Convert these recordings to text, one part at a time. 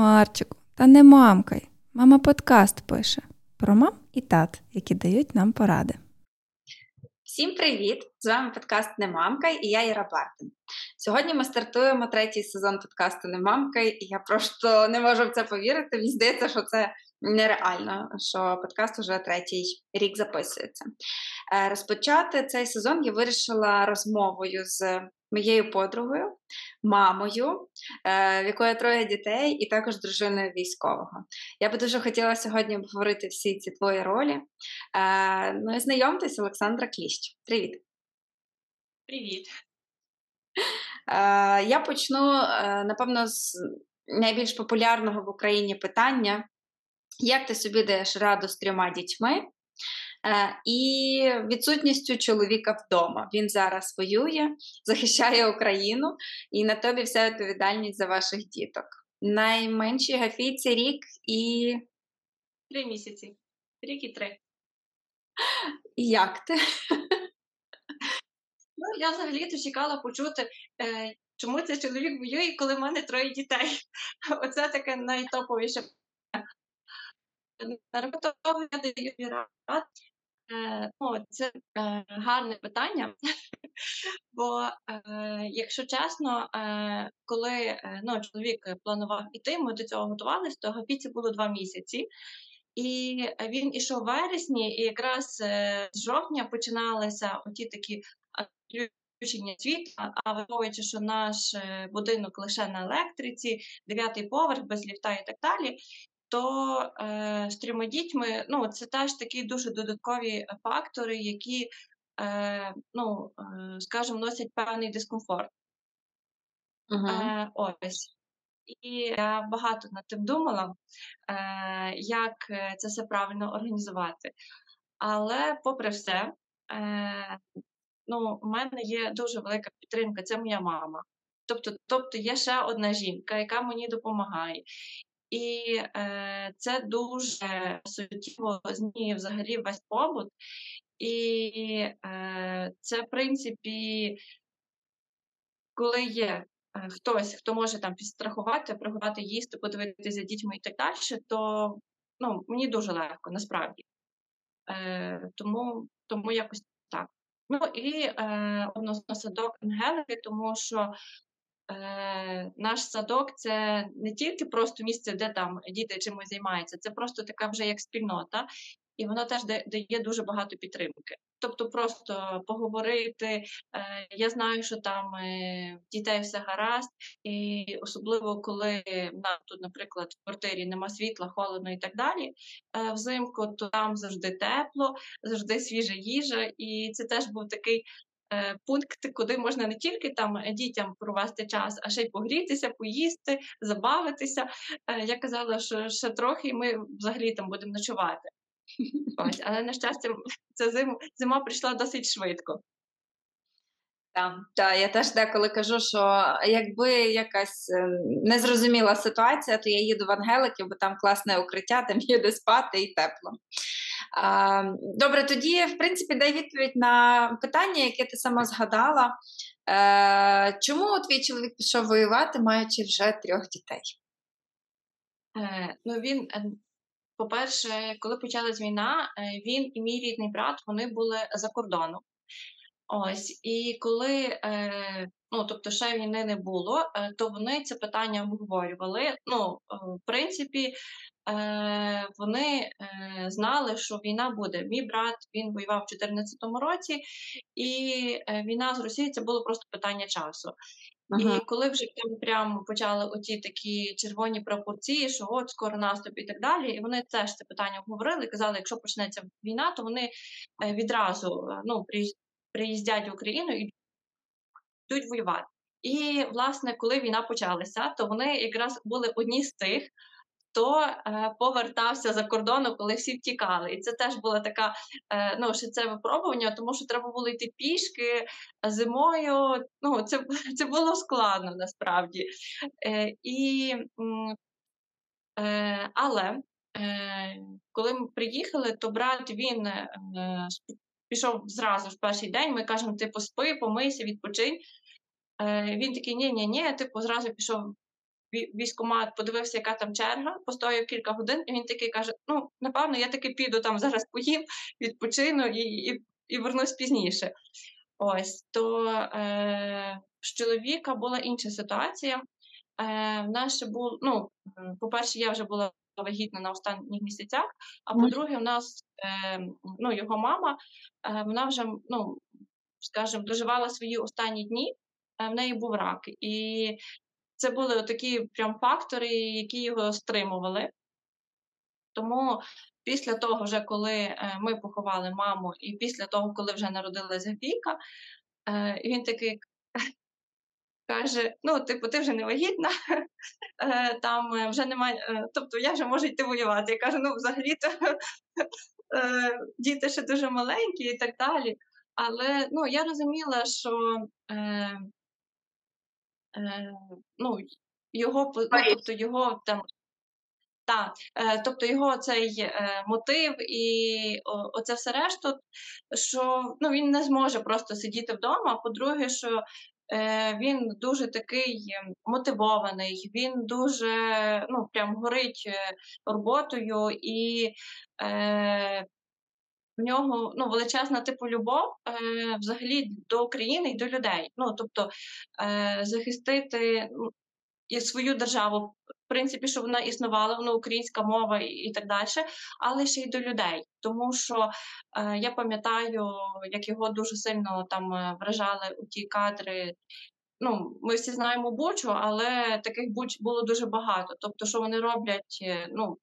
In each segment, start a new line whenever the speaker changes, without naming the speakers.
Марчику, та не мамкай. Мама подкаст пише про мам і тат, які дають нам поради.
Всім привіт! З вами подкаст Не мамка і я Іра Бартин. Сьогодні ми стартуємо третій сезон подкасту Не мамка, і я просто не можу в це повірити. Мені здається, що це нереально, що подкаст уже третій рік записується. Е, розпочати цей сезон я вирішила розмовою з моєю подругою, мамою, е, в якої троє дітей, і також дружиною військового. Я би дуже хотіла сьогодні обговорити всі ці твої ролі. Е, ну і знайомтесь, Олександра Кліщ. Привіт.
Привіт.
Я почну, напевно, з найбільш популярного в Україні питання. Як ти собі даєш раду з трьома дітьми? Е, і відсутністю чоловіка вдома. Він зараз воює, захищає Україну, і на тобі вся відповідальність за ваших діток. Найменші гафійці рік і
три місяці. Рік і три.
І як ти?
Ну, Я взагалі-то чекала почути, е, чому цей чоловік воює, коли в мене троє дітей. Оце таке найтоповіше. На того я даю рад. Е, ну, Це е, гарне питання, бо, е, якщо чесно, е, коли ну, чоловік планував іти, ми до цього готувалися, то Гапіці було два місяці. І він ішов в вересні, і якраз з жовтня починалися оті такі включення світла, а враховуючи, що наш будинок лише на електриці, дев'ятий поверх без ліфта і так далі, то е, з трьома дітьми ну, це теж такі дуже додаткові фактори, які, е, ну, е, скажімо, носять певний дискомфорт. Uh-huh. Е, Ось. І я багато над тим думала, е, як це все правильно організувати. Але, попри все, е, ну, у мене є дуже велика підтримка, це моя мама. Тобто, тобто є ще одна жінка, яка мені допомагає. І е, це дуже суттєво змінює взагалі весь побут. І е, це, в принципі, коли є е, хтось, хто може там підстрахувати, приготувати їсти, подивитися за дітьми і так далі, то ну, мені дуже легко насправді. Е, Тому тому якось так. Ну і е, односно садок Ангелики, тому що е, наш садок це не тільки просто місце, де там діти чимось займаються, це просто така вже як спільнота, і воно теж дає дуже багато підтримки. Тобто, просто поговорити. Е, я знаю, що там е, дітей все гаразд, і особливо коли нам тут, наприклад, в квартирі нема світла, холодно і так далі. Взимку то там завжди тепло, завжди свіжа їжа, і це теж був такий пункти, куди можна не тільки там е, дітям провести час, а ще й погрітися, поїсти, забавитися. Е, я казала, що ще трохи і ми взагалі там будемо ночувати. Ось, Але на щастя, ця зима, зима прийшла досить швидко.
Так, та, я теж деколи кажу, що якби якась незрозуміла ситуація, то я їду в Ангелики, бо там класне укриття, там є де спати і тепло. Добре, тоді, в принципі, дай відповідь на питання, яке ти сама згадала. Е, чому твій чоловік пішов воювати, маючи вже трьох дітей?
Е, ну, він, е, по-перше, коли почалась війна, він і мій рідний брат вони були за кордоном. Ось, і коли ну, тобто ще війни не було, то вони це питання обговорювали. Ну, в принципі, Е, вони е, знали, що війна буде. Мій брат він воював у 2014 році, і е, війна з Росією це було просто питання часу. Ага. І коли вже прямо почали оті такі червоні пропорції, що от скоро наступ і так далі, і вони теж це питання обговорили. Казали, якщо почнеться війна, то вони відразу ну, приїздять в Україну і йдуть воювати. І власне, коли війна почалася, то вони якраз були одні з тих, хто е, повертався за кордону, коли всі втікали. І це теж була така е, ну, це випробування, тому що треба було йти пішки зимою. Ну, Це це було складно насправді. Е, і, е, Але е, коли ми приїхали, то брат він е, пішов зразу в перший день. Ми кажемо, типу, спи, помийся, відпочинь. Він такий, ні ні ні типу, зразу пішов військомат, подивився, яка там черга, постояв кілька годин, і він такий каже: Ну, напевно, я таки піду там зараз поїм, відпочину і і, і вернусь пізніше. Ось то е, з чоловіка була інша ситуація. Е, В нас ще був, ну, по-перше, я вже була вагітна на останніх місяцях, а по-друге, в нас е, ну, його мама, е, вона вже, ну, скажімо, доживала свої останні дні, е, в неї був рак. І це були такі прям фактори, які його стримували. Тому після того, вже коли е, ми поховали маму, і після того, коли вже народилась Гафійка, е, він такий каже: ну, типу, ти вже не вагітна, е, там вже немає, тобто я вже можу йти воювати. Я кажу, ну, взагалі-то діти ще дуже маленькі і так далі. Але ну, я розуміла, що Е, ну, його ну, тобто його там. Так, е, тобто його цей е, мотив і оце все решту, що ну, він не зможе просто сидіти вдома. По-друге, що е, він дуже такий мотивований, він дуже ну, прям горить е, роботою і е, в нього ну, величезна типу любов е, взагалі до України і до людей. Ну тобто е, захистити ну, і свою державу, в принципі, щоб вона існувала, вона українська мова і, і так далі, але ще й до людей. Тому що е, я пам'ятаю, як його дуже сильно там е, вражали у ті кадри. Ну, ми всі знаємо Бучу, але таких буч було дуже багато. Тобто, що вони роблять, е, ну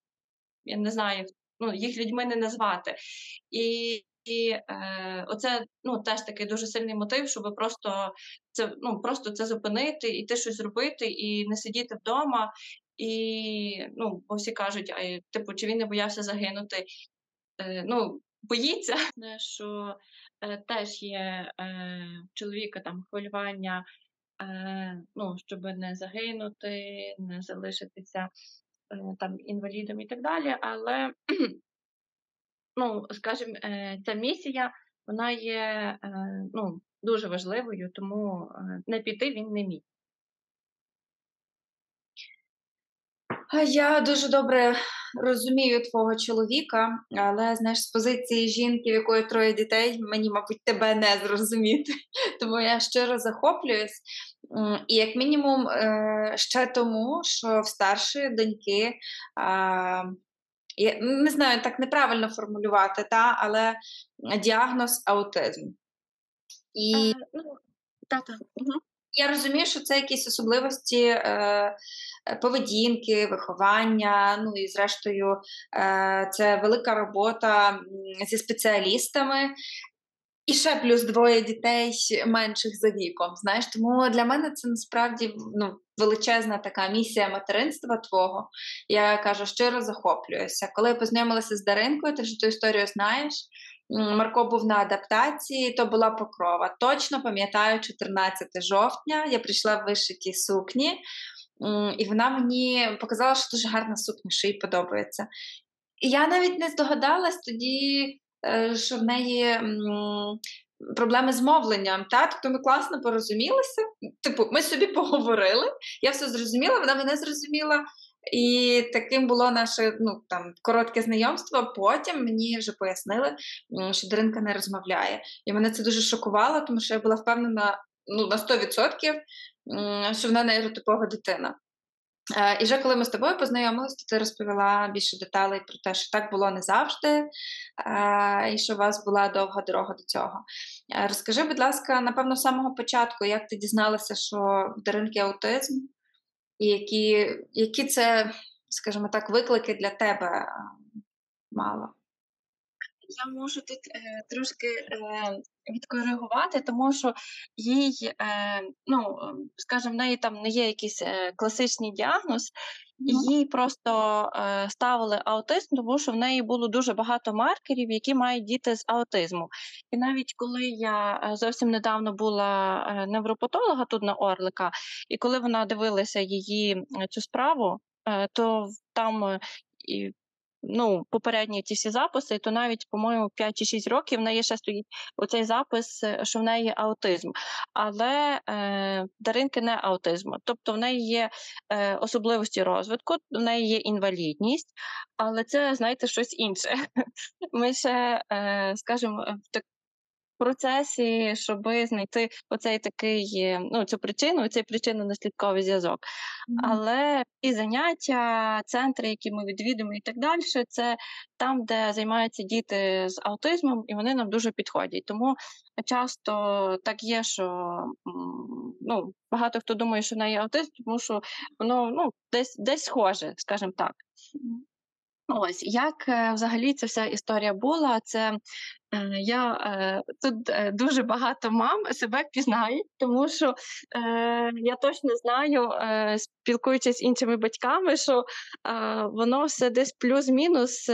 я не знаю, ну, їх людьми не назвати. І і е, оце ну, теж такий дуже сильний мотив, щоб просто це ну, просто це зупинити, іти щось зробити, і не сидіти вдома. І ну, бо всі кажуть, а типу, чи він не боявся загинути? Е, Ну, боїться, що е, теж є е, чоловіка там хвилювання, е, ну, щоб не загинути, не залишитися там інвалідом і так далі, але, ну, скажімо, е, ця місія вона є е, ну, дуже важливою, тому не піти він не міг.
Я дуже добре розумію твого чоловіка, але знаєш, з позиції жінки, в якої троє дітей, мені, мабуть, тебе не зрозуміти. Тому я щиро захоплююсь. І як мінімум, е, ще тому, що в старшої доньки. Я не знаю, так неправильно формулювати, та, але діагноз аутизм. І
а, ну, та, та. Угу.
Я розумію, що це якісь особливості е, поведінки, виховання. Ну і зрештою, е, це велика робота зі спеціалістами. І ще плюс двоє дітей менших за віком. Знаєш, тому для мене це насправді ну, величезна така місія материнства твого. Я кажу, щиро захоплююся. Коли я познайомилася з Даринкою, ти вже ту історію знаєш. Марко був на адаптації, то була покрова. Точно пам'ятаю, 14 жовтня я прийшла в вишитій сукні, і вона мені показала, що дуже гарна сукня, що їй подобається. І я навіть не здогадалась тоді, е, що в неї. Проблеми з мовленням, та тобто ми класно порозумілися. Типу, ми собі поговорили, я все зрозуміла, вона мене зрозуміла. І таким було наше ну, там, коротке знайомство. Потім мені вже пояснили, що Даринка не розмовляє. І мене це дуже шокувало, тому що я була впевнена ну, на 100%, що вона нейротипова дитина. Е, і вже коли ми з тобою познайомилися, то ти розповіла більше деталей про те, що так було не завжди, е, і що у вас була довга дорога до цього. Е, розкажи, будь ласка, напевно, з самого початку, як ти дізналася, що в Даринки аутизм, і які, які це, скажімо так, виклики для тебе мало?
Я можу тут е, трошки е, відкоригувати, тому що їй, е, ну, скажімо, в неї там не є якийсь е, класичний діагноз. Їй просто е, ставили аутизм, тому що в неї було дуже багато маркерів, які мають діти з аутизму. І навіть коли я е, зовсім недавно була е, невропатолога тут на Орлика, і коли вона дивилася її цю справу, то там і ну, попередні ті всі записи, то навіть, по-моєму, 5 чи 6 років в неї ще стоїть оцей запис, е, що в неї аутизм. Але е, Даринки не аутизм. Тобто в неї є е, особливості розвитку, в неї є інвалідність, але це, знаєте, щось інше. Ми ще, е, скажімо, в так процесі, щоб знайти оцей такий, ну, цю причину, цей причинно-наслідковий зв'язок. Mm-hmm. Але і заняття, центри, які ми відвідуємо, і так далі, це там, де займаються діти з аутизмом, і вони нам дуже підходять. Тому часто так є, що ну, багато хто думає, що в неї аутизм, тому що воно ну, десь десь схоже, скажімо так. Ось як е, взагалі ця вся історія була. Це е, я е, тут дуже багато мам себе пізнають, тому що я точно знаю, спілкуючись з іншими батьками, що воно все десь плюс-мінус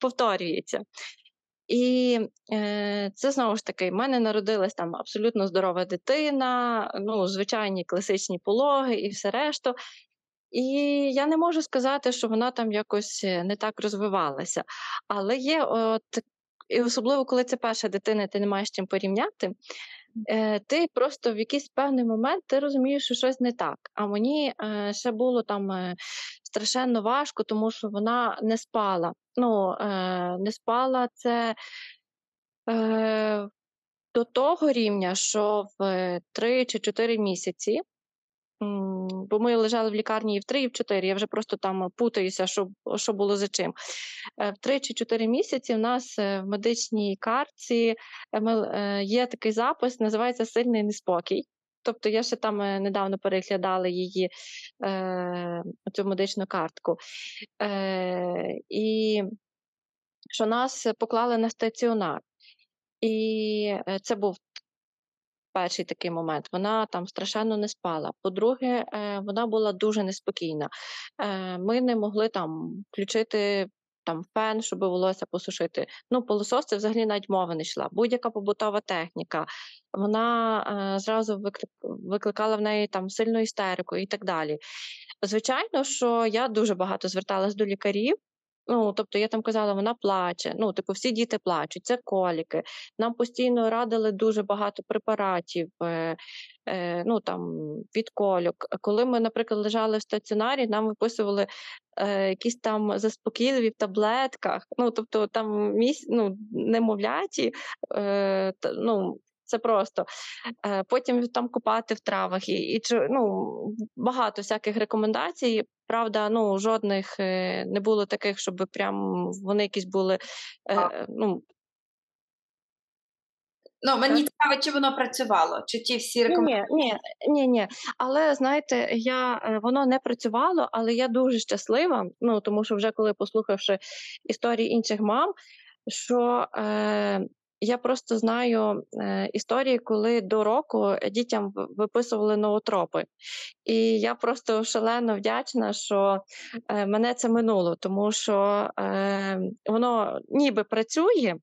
повторюється. І е, це знову ж таки, в мене народилась там абсолютно здорова дитина, ну, звичайні класичні пологи і все решту. І я не можу сказати, що вона там якось е, не так розвивалася. Але є, от, і особливо, коли це перша дитина, ти не маєш чим порівняти, е, ти просто в якийсь певний момент ти розумієш, що щось не так. А мені е, ще було там страшенно важко, тому що вона не спала. Ну, Не спала це. До того рівня, що в 3 чи 4 місяці Бо ми лежали в лікарні і в 3, і в 4. Я вже просто там путаюся, що що було за чим. Е, в 3 чи 4 місяці в нас е, в медичній картці е, є такий запис, називається Сильний неспокій. Тобто я ще там недавно переглядала її е, цю медичну картку. Е, І що нас поклали на стаціонар. І це був перший такий момент. Вона там страшенно не спала. По-друге, е, вона була дуже неспокійна. Е, ми не могли там включити. Там фен, щоб волосся посушити. Ну, полосос це взагалі навіть мова не йшла. Будь-яка побутова техніка. Вона е, зразу викликала в неї там сильну істерику і так далі. Звичайно, що я дуже багато зверталась до лікарів, Ну, тобто я там казала, вона плаче. Ну, типу, всі діти плачуть, це коліки. Нам постійно радили дуже багато препаратів, е, е, ну там від кольок. Коли ми, наприклад, лежали в стаціонарі, нам виписували е, якісь там заспокійливі в таблетках. Ну, тобто там міс... ну, немовляті, е, ну, це просто е, потім там купати в травах і і ну, багато всяких рекомендацій. Правда, ну жодних е, не було таких, щоб прям вони якісь були. Е, ну,
Ну, мені цікаво, чи воно працювало, чи ті всі рекомендації?
Ні, ні, ні, ні. Але знаєте, я воно не працювало, але я дуже щаслива. Ну тому що вже коли послухавши історії інших мам, що е, я просто знаю е, історії, коли до року дітям виписували ноотропи. І я просто шалено вдячна, що е, мене це минуло, тому що е, воно ніби працює.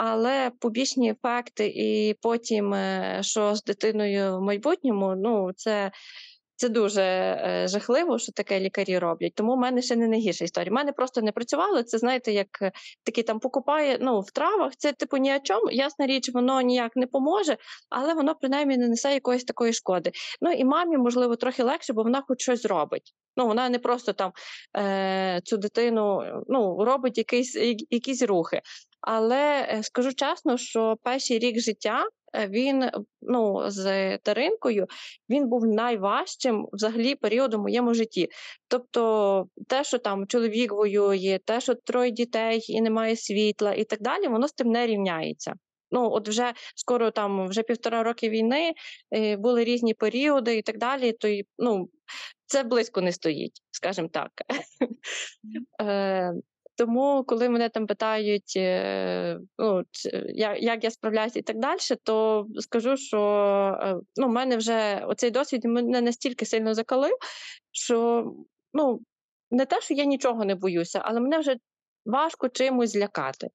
Але побічні ефекти, і потім, що з дитиною в майбутньому, ну це це дуже е, жахливо, що таке лікарі роблять. Тому в мене ще не найгірша історія. У мене просто не працювало. Це знаєте, як е, такий там покупає ну, в травах. Це типу ні о чому. Ясна річ, воно ніяк не поможе, але воно принаймні не несе якоїсь такої шкоди. Ну і мамі, можливо, трохи легше, бо вона хоч щось робить. Ну, вона не просто там е, цю дитину ну, робить якісь, якісь рухи. Але е, скажу чесно, що перший рік життя він ну, з Таринкою він був найважчим взагалі періодом в моєму житті. Тобто, те, що там чоловік воює, те, що троє дітей і немає світла, і так далі, воно з тим не рівняється. Ну, от вже скоро там вже півтора роки війни е, були різні періоди і так далі. То ну, це близько не стоїть, скажімо так. Тому, коли мене там питають, е, ну, як як я справляюся і так далі, то скажу, що е, ну, в мене вже оцей досвід мене настільки сильно закалив, що ну, не те, що я нічого не боюся, але мене вже важко чимось злякати.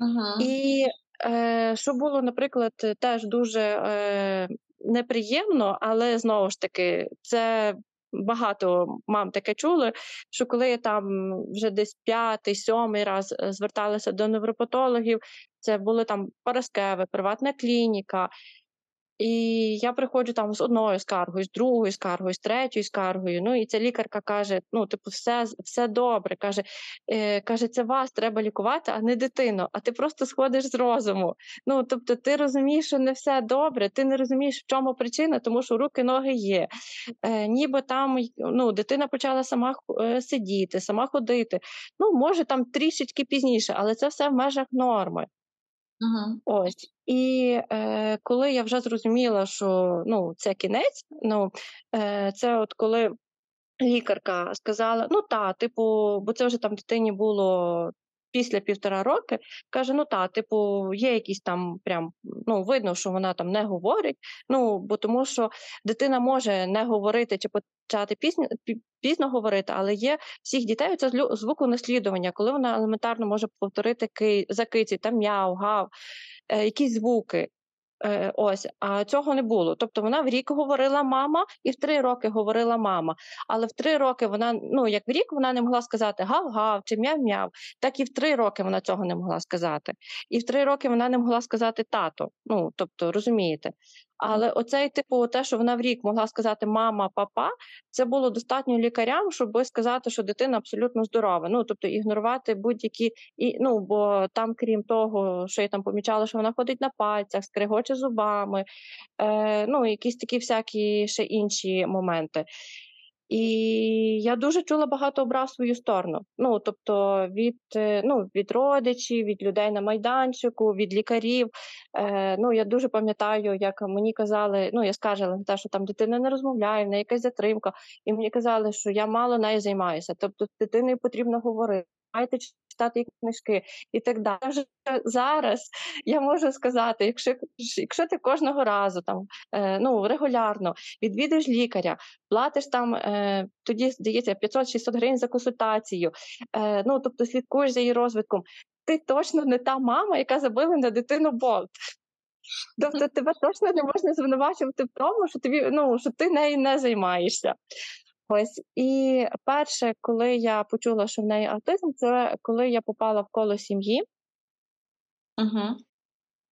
Ага. І е, що було, наприклад, теж дуже е, неприємно, але знову ж таки, це багато мам таке чули, що коли там вже десь п'ятий, сьомий раз е, зверталися до невропатологів, це були там Параскеви, приватна клініка. І я приходжу там з одною скаргою, з другою скаргою, з третьою скаргою. Ну і ця лікарка каже: ну, типу, все все добре. Каже, е, каже, це вас треба лікувати, а не дитину. А ти просто сходиш з розуму. Ну тобто, ти розумієш, що не все добре, ти не розумієш, в чому причина, тому що руки, ноги є. Е, Ніби там ну, дитина почала сама е, сидіти, сама ходити. Ну, може там трішечки пізніше, але це все в межах норми.
Угу.
Ось і е, коли я вже зрозуміла, що ну це кінець, ну е, це от коли лікарка сказала: ну та, типу, бо це вже там дитині було після півтора роки, каже: ну та, типу, є якісь там прям ну видно, що вона там не говорить. Ну бо тому, що дитина може не говорити чи почати пізно, пізно говорити, але є всіх дітей це звуконаслідування, коли вона елементарно може повторити ки, закиці, там мяу, гав, е, якісь звуки. Е, ось, а цього не було. Тобто вона в рік говорила мама, і в три роки говорила мама. Але в три роки вона, ну як в рік, вона не могла сказати гав-гав чи мяв-мяв, так і в три роки вона цього не могла сказати. І в три роки вона не могла сказати тато. Ну тобто, розумієте. Але оцей, типу, те, що вона в рік могла сказати мама, папа, це було достатньо лікарям, щоб сказати, що дитина абсолютно здорова. Ну тобто ігнорувати будь-які і ну, бо там, крім того, що я там помічала, що вона ходить на пальцях, скригоче зубами, е, ну якісь такі всякі ще інші моменти. І я дуже чула багато образ свою сторону. Ну тобто від е, ну, від родичів, від людей на майданчику, від лікарів. Е, Ну я дуже пам'ятаю, як мені казали, ну я скажела те, що там дитина не розмовляє, в неї якась затримка, і мені казали, що я мало нею займаюся. Тобто, з дитиною потрібно говорити. Маєте читати книжки і так далі. Вже зараз я можу сказати, якщо якщо ти кожного разу там е, ну регулярно відвідуєш лікаря, платиш там е, тоді здається 500-600 гривень за консультацію, е, ну тобто слідкуєш за її розвитком. Ти точно не та мама, яка забила на дитину болт. Тобто тебе точно не можна звинувачувати в тому, що тобі ну що ти нею не займаєшся. Ось і перше, коли я почула, що в неї аутизм, це коли я попала в коло сім'ї.
Угу.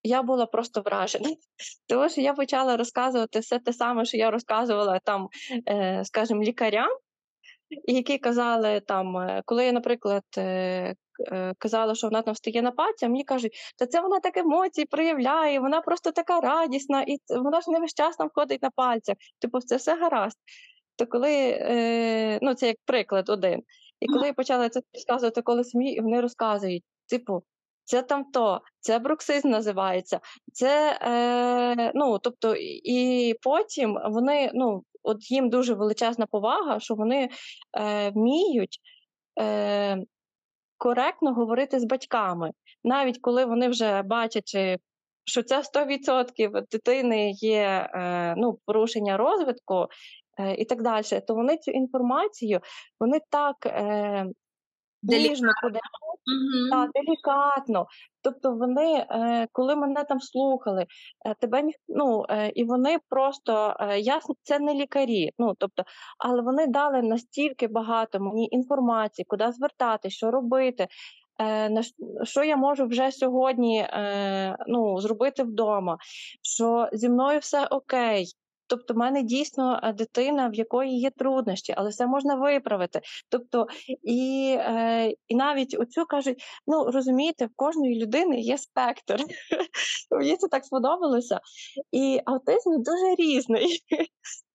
Я була просто вражена, тому що я почала розказувати все те саме, що я розказувала там, е, скажімо, лікарям, які казали там, е, коли я, наприклад, е, казала, що вона там встає на пальця, мені кажуть, та це вона так емоції проявляє, вона просто така радісна, і вона ж не весь час там ходить на пальцях. Типу, це все гаразд то коли е, ну це як приклад один. І коли я почала це розказувати коли самі, і вони розказують, типу, це там то, це бруксизм називається, це е, ну тобто, і потім вони ну, от їм дуже величезна повага, що вони е, вміють. Е, Коректно говорити з батьками, навіть коли вони вже бачать, що це 100% дитини є е, ну, порушення розвитку, Е, і так далі, то вони цю інформацію вони так е, ніжно подають, угу. так, делікатно. Тобто вони, е, коли мене там слухали, е, тебе ну, е, і вони просто е, ясно, це не лікарі. Ну тобто, але вони дали настільки багато мені інформації, куди звертати, що робити. Е, на що я можу вже сьогодні е, ну, зробити вдома, що зі мною все окей, Тобто, в мене дійсно е, дитина, в якої є труднощі, але все можна виправити. Тобто, і е, і навіть оцю кажуть: ну розумієте, в кожної людини є спектр. Мені це так сподобалося. І аутизм дуже різний.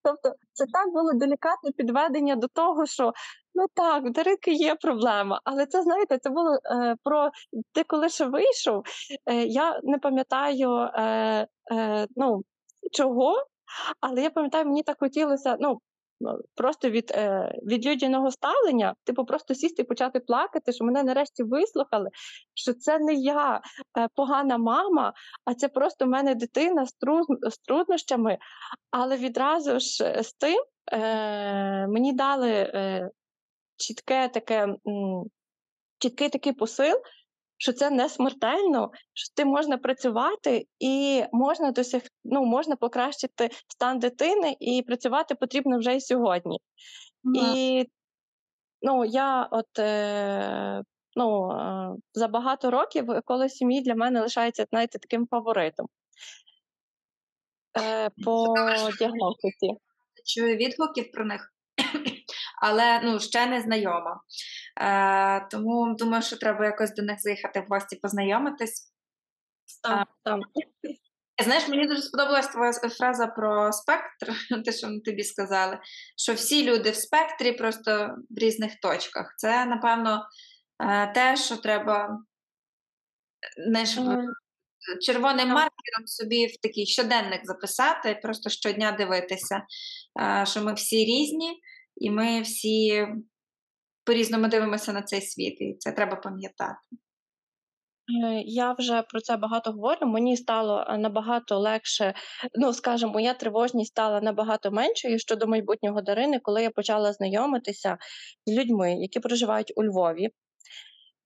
Тобто, це так було делікатне підведення до того, що ну так, в Дарики є проблема, але це знаєте, це було е, про ти коли ще вийшов. Е, Я не пам'ятаю е, е, ну, чого. Але я пам'ятаю, мені так хотілося, ну. Просто від е, від людяного ставлення, типу, просто сісти і почати плакати, що мене нарешті вислухали, що це не я е, погана мама, а це просто в мене дитина з, труд, з труднощами. Але відразу ж е, з тим е, мені дали чітке таке, чіткий такий посил, що це не смертельно, що ти можна працювати і можна досяг... ну, можна покращити стан дитини, і працювати потрібно вже й сьогодні. Mm. І ну, я от е, ну, е, за багато років коло сім'ї для мене лишається знаєте, таким фаворитом е, по діагностиці.
Чую відгуків про них. Але ну, ще не знайома. Е, Тому думаю, що треба якось до них заїхати в гості, познайомитись.
Так, так.
Знаєш, мені дуже сподобалась твоя фраза про спектр, те, що ми тобі сказали, що всі люди в спектрі просто в різних точках. Це, напевно, е, те, що треба знаєш, червоним маркером собі в такий щоденник записати, просто щодня дивитися, е, що ми всі різні, і ми всі по-різному дивимося на цей світ, і це треба пам'ятати.
Е, я вже про це багато говорю. Мені стало е, набагато легше, ну скажімо, моя тривожність стала набагато меншою щодо майбутнього Дарини, коли я почала знайомитися з людьми, які проживають у Львові,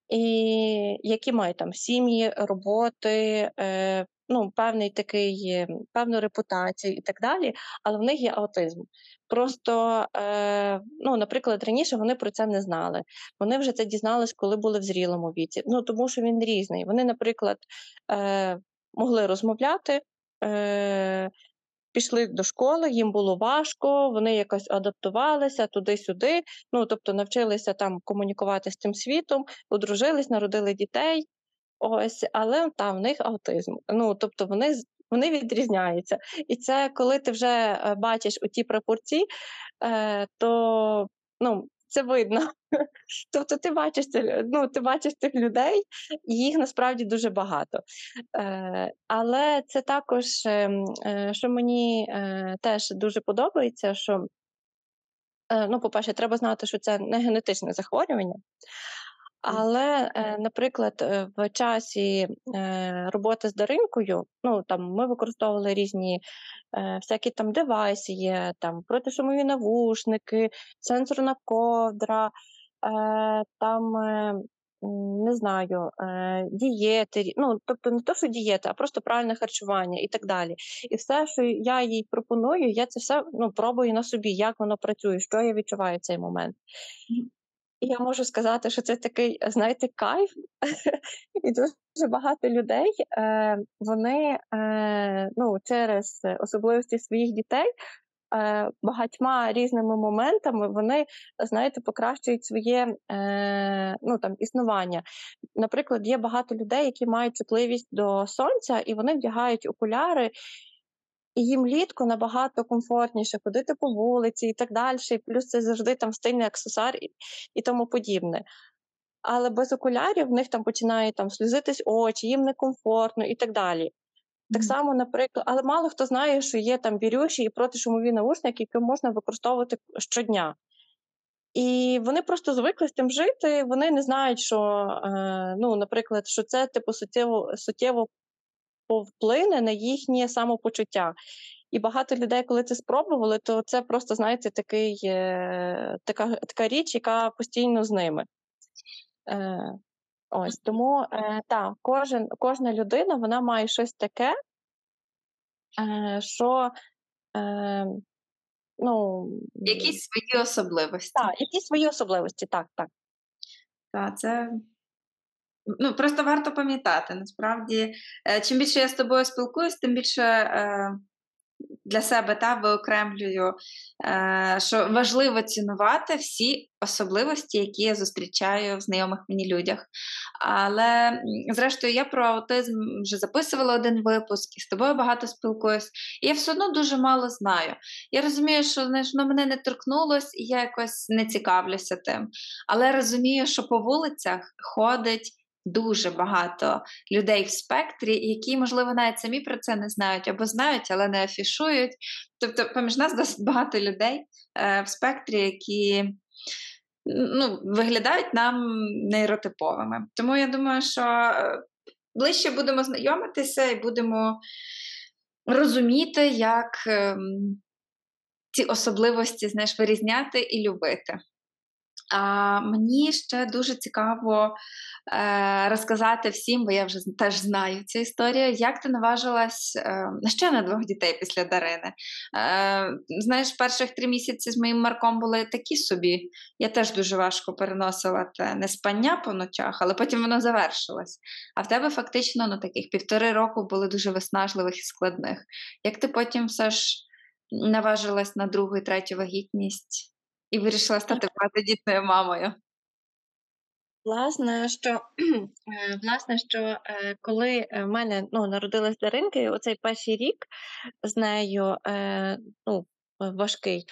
і які мають там сім'ї, роботи, е, ну, певний такий, певну репутацію і так далі, але в них є аутизм. Просто, е, ну, наприклад, раніше вони про це не знали. Вони вже це дізнались, коли були в зрілому віці. Ну, тому що він різний. Вони, наприклад, е, могли розмовляти. Е, Пішли до школи, їм було важко, вони якось адаптувалися туди-сюди. Ну тобто навчилися там комунікувати з цим світом, одружились, народили дітей, Ось, але там в них аутизм. Ну тобто вони вони відрізняються. І це коли ти вже е, бачиш у ті пропорції, е, то ну, це видно. Тобто ти бачиш ну, ти бачиш тих людей, і їх насправді дуже багато. Е, Але це також, е, е, що мені е, теж дуже подобається, що, е, ну, по-перше, треба знати, що це не генетичне захворювання. Але, е, наприклад, е, в часі е, роботи з даринкою, ну там ми використовували різні всякі там девайси, є там протишумові навушники, сенсорна ковдра, там. Не знаю, дієти, ну тобто не то, що дієта, а просто правильне харчування і так далі. І все, що я їй пропоную, я це все ну, пробую на собі, як воно працює, що я відчуваю в цей момент. І я можу сказати, що це такий, знаєте, кайф, і дуже багато людей е, вони е, ну, через особливості своїх дітей. Е, багатьма різними моментами вони, знаєте, покращують своє ну, там, існування. Наприклад, є багато людей, які мають чутливість до сонця, і вони вдягають окуляри, і їм літку набагато комфортніше ходити по вулиці і так далі. Плюс це завжди там стильний аксесуар і, і тому подібне. Але без окулярів в них там починають там сльозитись очі, їм некомфортно і так далі. Так само, наприклад, але мало хто знає, що є там бірюші і протишумові наушники, які можна використовувати щодня. І вони просто звикли з тим жити. Вони не знають, що, е, ну, наприклад, що це типу суттєво суттєво повплине на їхнє самопочуття. І багато людей, коли це спробували, то це просто, знаєте, такий, е, така така річ, яка постійно з ними. Е, Ось тому е, так, кожен, кожна людина вона має щось таке, е, що е, ну,
якісь свої особливості.
Так, якісь свої особливості, так, так.
Так, це Ну, просто варто пам'ятати, насправді, е, чим більше я з тобою спілкуюсь, тим більше е, для себе та виокремлюю, е, що важливо цінувати всі особливості, які я зустрічаю в знайомих мені людях. Але, зрештою, я про аутизм вже записувала один випуск і з тобою багато спілкуюсь, і я все одно дуже мало знаю. Я розумію, що знаєш, воно мене не торкнулось, і я якось не цікавлюся тим. Але розумію, що по вулицях ходить дуже багато людей в спектрі, які, можливо, навіть самі про це не знають або знають, але не афішують. Тобто, поміж нас досить багато людей е, в спектрі, які ну, виглядають нам нейротиповими. Тому я думаю, що е, ближче будемо знайомитися і будемо розуміти, як е, ці особливості знаєш, вирізняти і любити. А мені ще дуже цікаво е, розказати всім, бо я вже теж знаю цю історію. Як ти наважилась е, ще на двох дітей після Дарини? Е, Знаєш, перших три місяці з моїм Марком були такі собі. Я теж дуже важко переносила те неспання по ночах, але потім воно завершилось. А в тебе фактично ну, таких півтори року були дуже виснажливих і складних. Як ти потім все ж наважилась на другу і третю вагітність? І вирішила стати багатодітною мамою?
Власне, що е, власне, що е, коли в мене ну, народилась Даринка, оцей перший рік з нею е, ну, важкий,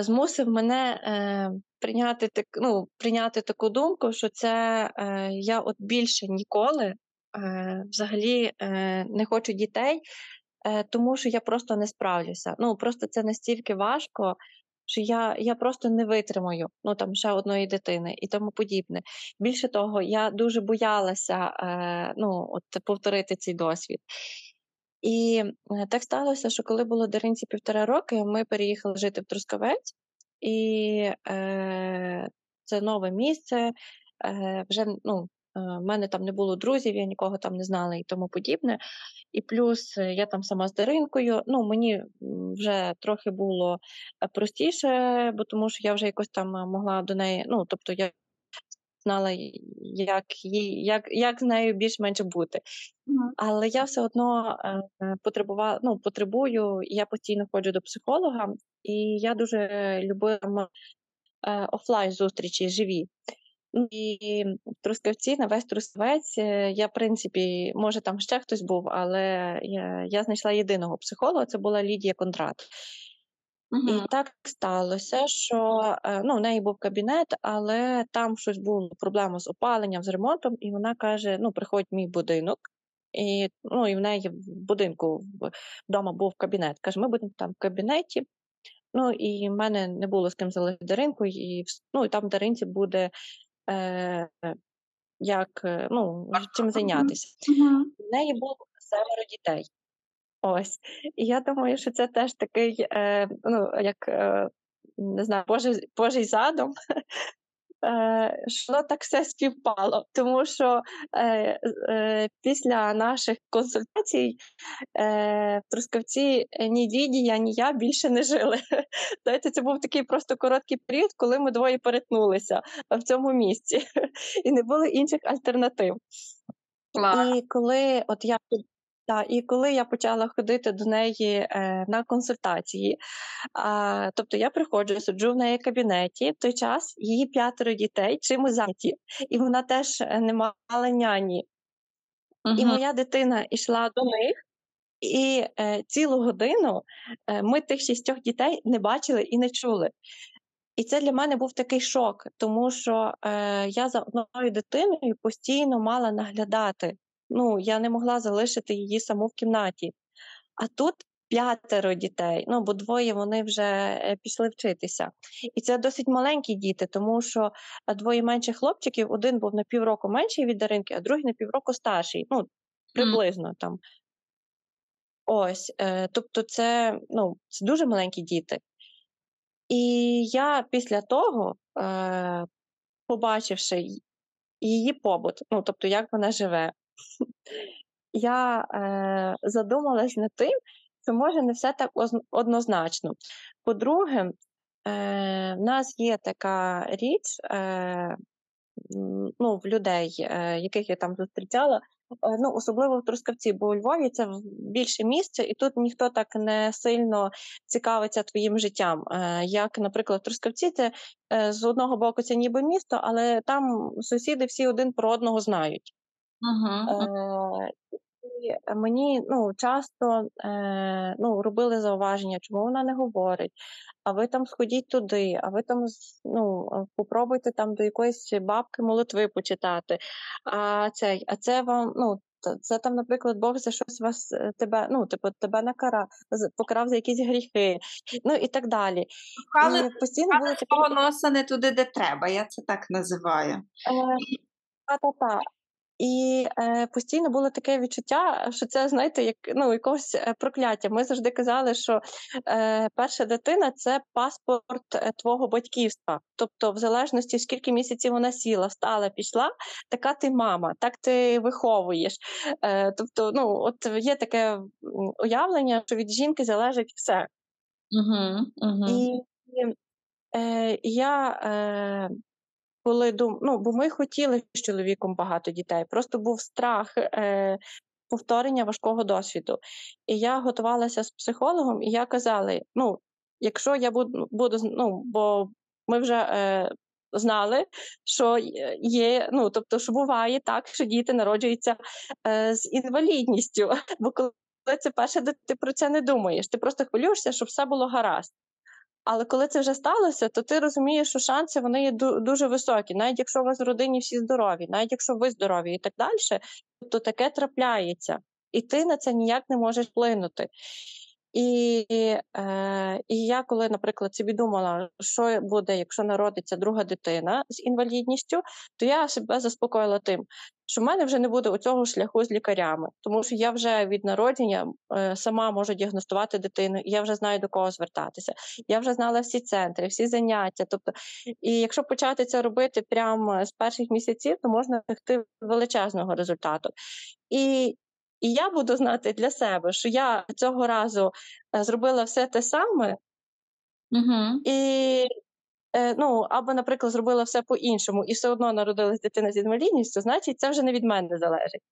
змусив мене прийняти так, ну, прийняти таку думку, що це я от більше ніколи взагалі не хочу дітей, тому що я просто не справлюся. Ну просто це настільки важко що я я просто не витримаю ну там ще одної дитини і тому подібне. Більше того, я дуже боялася е, ну, от повторити цей досвід. І е, так сталося, що коли було Даринці півтора роки, ми переїхали жити в Трускавець, і е, це нове місце. Е, вже ну, в мене там не було друзів, я нікого там не знала і тому подібне. І плюс е, я там сама з Даринкою. Ну, мені вже трохи було е, простіше, бо тому що я вже якось там могла до неї, ну тобто я знала, як їй, як, як з нею більш-менш бути. Але я все одно е, потребувала, ну, потребую, я постійно ходжу до психолога, і я дуже любила е, офлайн зустрічі живі. І Трускавці на весь Трускавець. Е, я, в принципі, може, там ще хтось був, але я я знайшла єдиного психолога, це була Лідія Кондрат. Угу. І так сталося, що е, ну, в неї був кабінет, але там щось було проблема з опаленням, з ремонтом, і вона каже: Ну, приходь в мій будинок. І ну, і в неї в будинку вдома був кабінет. Каже, ми будемо там в кабінеті. Ну і в мене не було з ким залишити Даринку, і ну, і там в Даринці буде е, як е, ну, чим зайнятися. У неї було семеро дітей. Ось. І я думаю, що це теж такий, е, ну, як е, не знаю, Божий, Божий задум, Е, що так все співпало, тому що е, е, після наших консультацій е, в Трускавці ні Дідія, ні я більше не жили. Знаєте, Це був такий просто короткий період, коли ми двоє перетнулися в цьому місці, і не було інших альтернатив. Wow. І коли от я так, і коли я почала ходити до неї е, на консультації, а, тобто я приходжу, сиджу в неї в кабінеті, в той час її п'ятеро дітей чимось зайняті, і вона теж е, не мала няні. uh І моя дитина йшла до них, і е, цілу годину е, ми тих шістьох дітей не бачили і не чули. І це для мене був такий шок, тому що е, я за одною дитиною постійно мала наглядати ну я не могла залишити її саму в кімнаті. А тут п'ятеро дітей, ну бо двоє вони вже е, пішли вчитися. І це досить маленькі діти, тому що е, двоє менших хлопчиків, один був на півроку менший від Даринки, а другий на півроку старший. Ну, приблизно mm. там. Ось, е, тобто, це ну, це дуже маленькі діти. І я після того, побачивши її побут, ну тобто, як вона живе, я е, задумалась над тим, що може не все так однозначно. По-друге, е, в нас є така річ е, ну, в людей, е, яких я там зустрічала. Е, ну, особливо в Трускавці, бо у Львові це більше місце, і тут ніхто так не сильно цікавиться твоїм життям. Е, як, наприклад, в Трускавці, це з одного боку це ніби місто, але там сусіди всі один про одного знають. Е, і мені ну, часто е, ну, робили зауваження, чому вона не говорить, а ви там сходіть туди, а ви там ну, попробуйте там до якоїсь бабки молитви почитати. А це, а це вам, ну, це там, наприклад, Бог за щось вас е, тебе, ну, типу, тебе накара, покарав за якісь гріхи, ну і так далі.
Але постійно були такі... носа не туди, де треба, я це так називаю. Е,
та-та-та. І е, постійно було таке відчуття, що це, знаєте, як ну, якогось е, прокляття. Ми завжди казали, що е, перша дитина це паспорт е, твого батьківства. Тобто, в залежності, скільки місяців вона сіла, стала, пішла, така ти мама, так ти виховуєш. Е, Тобто, ну, от є таке уявлення, що від жінки залежить все.
Угу, угу.
І е, я. Е, коли дум... ну, бо ми хотіли з чоловіком багато дітей. Просто був страх е, повторення важкого досвіду. І я готувалася з психологом, і я казала: ну, якщо я буду буду ну, бо ми вже е, знали, що є, ну тобто, що буває так, що діти народжуються е, з інвалідністю. Бо коли це перше, ти про це не думаєш, ти просто хвилюєшся, щоб все було гаразд. Але коли це вже сталося, то ти розумієш, що шанси вони є дуже високі, навіть якщо у вас в родині всі здорові, навіть якщо ви здорові і так далі, то таке трапляється, і ти на це ніяк не можеш вплинути. І е, і я, коли, наприклад, собі думала, що буде, якщо народиться друга дитина з інвалідністю, то я себе заспокоїла тим, що в мене вже не буде у цього шляху з лікарями, тому що я вже від народження е, сама можу діагностувати дитину, і я вже знаю до кого звертатися. Я вже знала всі центри, всі заняття. Тобто, і якщо почати це робити прямо з перших місяців, то можна досягти величезного результату. І і я буду знати для себе, що я цього разу е, зробила все те саме,
угу.
і е, ну, або, наприклад, зробила все по-іншому, і все одно народилась дитина з інвалідністю, значить, це вже не від мене залежить.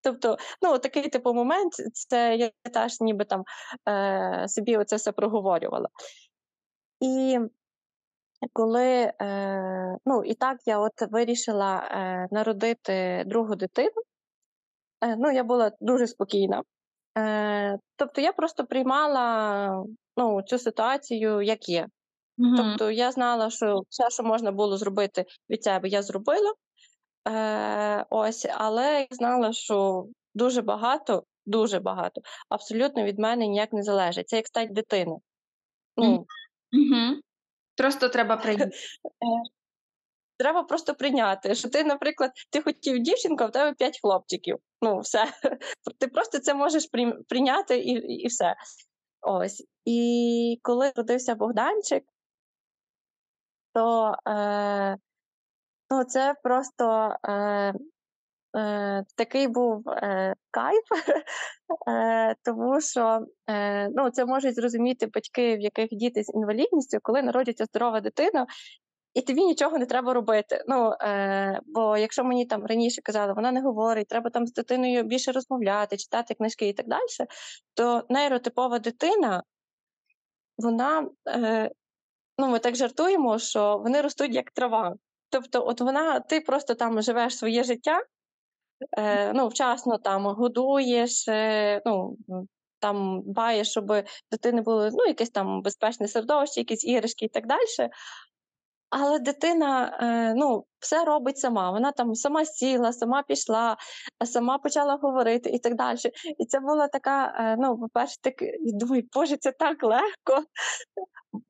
Тобто, ну, такий типу момент, це я теж ніби там е, собі оце все проговорювала. І коли, е, ну, і так я от вирішила е, народити другу дитину, ну, я була дуже спокійна. Е, тобто я просто приймала ну, цю ситуацію, як є.
Угу.
Тобто я знала, що все, що можна було зробити від себе, я зробила. Е, ось, Але я знала, що дуже багато, дуже багато абсолютно від мене ніяк не залежить. Це як стати дитиною.
Ну, угу. Просто треба прийняти.
Треба просто прийняти, що ти, наприклад, ти хотів дівчинку, а в тебе п'ять хлопчиків. Ну, все. Ти просто це можеш прийняти і і все. Ось. І коли родився Богданчик, то е, ну, це просто е, е, такий був е, кайф, е, тому що е, ну, це можуть зрозуміти батьки, в яких діти з інвалідністю, коли народиться здорова дитина, і тобі нічого не треба робити. Ну е, бо якщо мені там раніше казали, вона не говорить, треба там з дитиною більше розмовляти, читати книжки і так далі, то нейротипова дитина, вона е, ну ми так жартуємо, що вони ростуть як трава. Тобто, от вона, ти просто там живеш своє життя, е, ну, вчасно там годуєш, е, ну. Там дбаєш, щоб дитини було ну, якесь там безпечне середовище, якісь іграшки і так далі. Але дитина е, ну, все робить сама. Вона там сама сіла, сама пішла, сама почала говорити і так далі. І це була така, е, ну, по-перше, так думаю, боже, це так легко.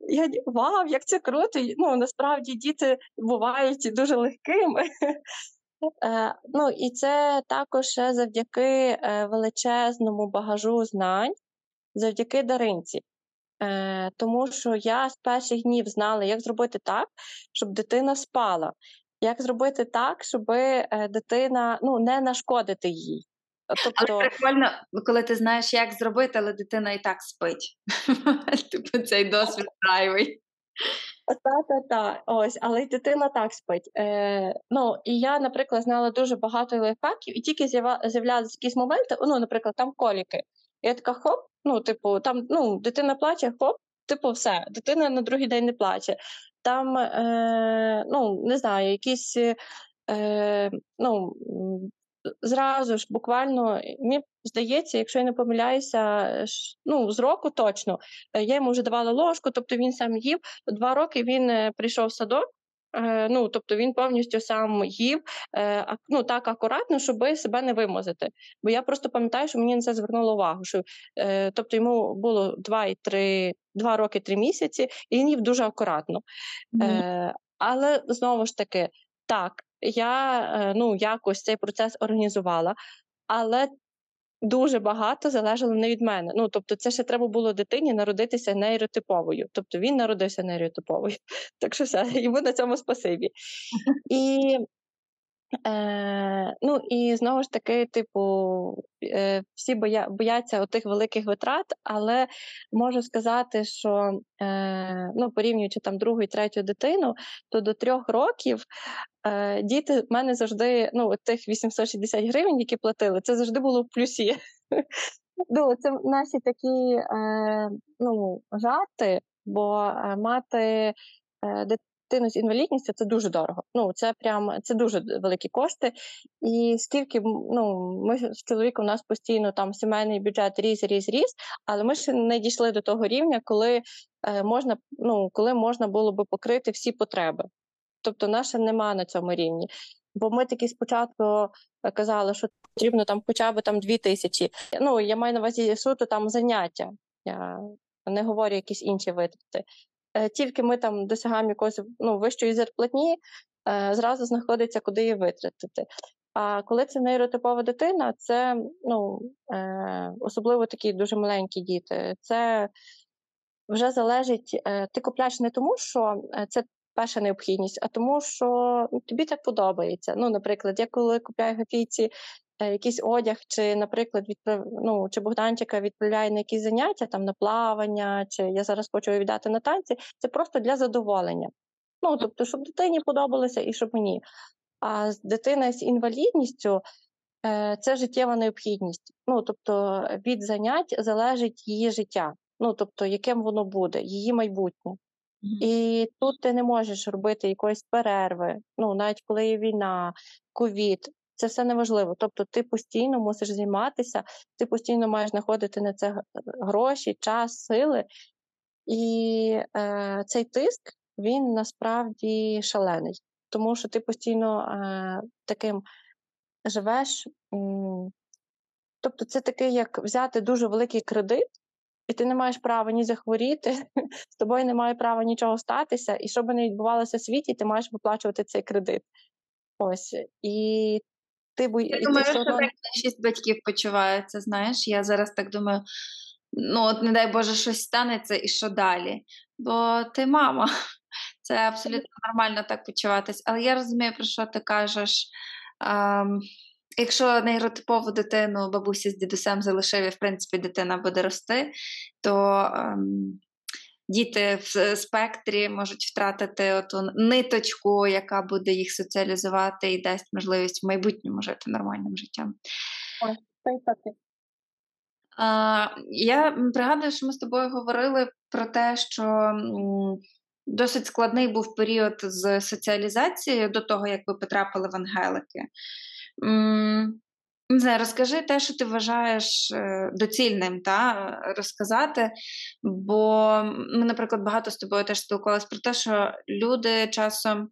Я Вау, як це круто! Ну, Насправді діти бувають дуже легкими. Е, ну, І це також завдяки величезному багажу знань, завдяки даринці. Е, тому що я з перших днів знала, як зробити так, щоб дитина спала, як зробити так, щоб е, дитина ну, не нашкодити їй.
Тобто... Але прикольно, коли ти знаєш, як зробити, але дитина і так спить. Типу цей досвід
так, так. Ось, але й дитина так спить. Е, Ну, і я, наприклад, знала дуже багато лайфхаків, і тільки з'являлися якісь моменти, ну, наприклад, там коліки. Я така хоп, ну, типу, там ну, дитина плаче, хоп, типу, все, дитина на другий день не плаче. Там, е, ну, не знаю, якісь. Е, ну, Зразу ж буквально мені здається, якщо я не помиляюся, ну з року точно я йому вже давала ложку, тобто він сам їв. Два роки він е, прийшов в садок, Е, ну, тобто він повністю сам їв е, ну, так акуратно, щоб себе не вимозити. Бо я просто пам'ятаю, що мені на це звернуло увагу. Що, е, Тобто йому було 2 і 3, 2 роки 3 місяці, і він їв дуже акуратно. Mm. Але знову ж таки, так, я е, ну, якось цей процес організувала, але дуже багато залежало не від мене. Ну, тобто, це ще треба було дитині народитися нейротиповою. Тобто він народився нейротиповою. Так що все, йому на цьому спасибі. І Е, Ну і знову ж таки, типу, е, всі боя, бояться тих великих витрат, але можу сказати, що е, ну, порівнюючи там другу і третю дитину, то до трьох років е, діти в мене завжди ну, тих 860 гривень, які платили, це завжди було в плюсі. Ну, Це наші такі е, ну, жарти, бо е, мати е, дитину з інвалідністю це дуже дорого. Ну це прям це дуже великі кошти. І скільки ну ми з чоловіком у нас постійно там сімейний бюджет ріс, ріс, ріс, але ми ще не дійшли до того рівня, коли е, можна ну коли можна було би покрити всі потреби. Тобто, наша нема на цьому рівні. Бо ми таки спочатку е, казали, що потрібно там хоча б там дві тисячі. Ну я маю на увазі суто там заняття. Я не говорю якісь інші витрати. Е, тільки ми там досягаємо якоїсь ну, вищої зарплатні, е, зразу знаходиться, куди її витратити. А коли це нейротипова дитина, це ну, е, особливо такі дуже маленькі діти, це вже залежить, ти купляєш не тому, що це перша необхідність, а тому, що ну, тобі так подобається. Ну, Наприклад, я коли купляю графійці Е, якийсь одяг, чи, наприклад, відправ... ну, чи Богданчика відправляє на якісь заняття, там на плавання, чи я зараз хочу віддати на танці, це просто для задоволення. Ну, тобто, щоб дитині подобалося і щоб мені. А дитина з інвалідністю е, це життєва необхідність. Ну, тобто, від занять залежить її життя, ну тобто, яким воно буде, її майбутнє. І тут ти не можеш робити якоїсь перерви, ну навіть коли є війна, ковід, це все неважливо. Тобто, ти постійно мусиш займатися, ти постійно маєш знаходити на це гроші, час, сили. І е, цей тиск він насправді шалений, тому що ти постійно е, таким живеш. Тобто, це таке, як взяти дуже великий кредит, і ти не маєш права ні захворіти, з тобою немає права нічого статися, і що би не відбувалося в світі, ти маєш виплачувати цей кредит. Ось і
ти бо... Я думаю, що так шість батьків почуваються, знаєш. Я зараз так думаю, ну от не дай Боже, щось станеться і що далі? Бо ти мама. Це абсолютно нормально так почуватись. Але я розумію, про що ти кажеш. Ем, Якщо нейротипову дитину бабусі з дідусем залишив, і в принципі дитина буде рости, то ем, діти в спектрі можуть втратити оту ниточку, яка буде їх соціалізувати і дасть можливість в майбутньому жити нормальним життям. Я пригадую, що ми з тобою говорили про те, що досить складний був період з соціалізацією до того, як ви потрапили в Ангелики. Не розкажи те, що ти вважаєш е, доцільним та, розказати. Бо ми, наприклад, багато з тобою теж спілкувалися про те, що люди часом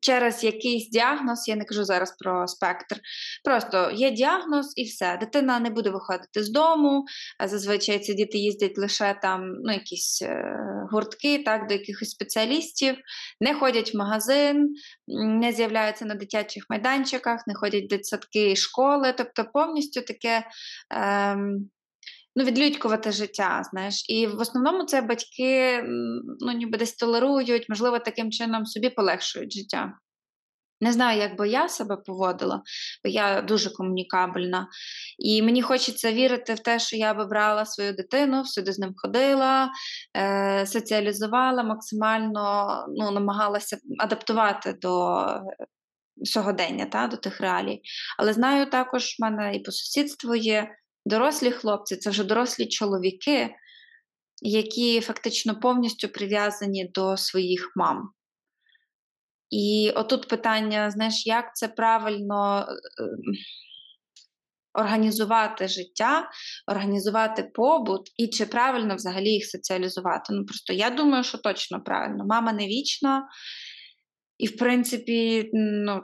через якийсь діагноз, я не кажу зараз про спектр. Просто є діагноз і все. Дитина не буде виходити з дому. Зазвичай ці діти їздять лише там ну, якісь е, гуртки, так, до якихось спеціалістів, не ходять в магазин, не з'являються на дитячих майданчиках, не ходять в дитсадки і школи. Тобто повністю таке. Ем, ну, відлюдькувати життя, знаєш. І в основному це батьки ну, ніби десь толерують, можливо, таким чином собі полегшують життя. Не знаю, як би я себе поводила, бо я дуже комунікабельна. І мені хочеться вірити в те, що я би брала свою дитину, всюди з ним ходила, е- соціалізувала, максимально ну, намагалася адаптувати до сьогодення, та, до тих реалій. Але знаю також, в мене і по сусідству є Дорослі хлопці це вже дорослі чоловіки, які фактично повністю прив'язані до своїх мам. І отут питання: знаєш, як це правильно е, організувати життя, організувати побут, і чи правильно взагалі їх соціалізувати? Ну, просто я думаю, що точно правильно. Мама не вічна, і, в принципі, ну,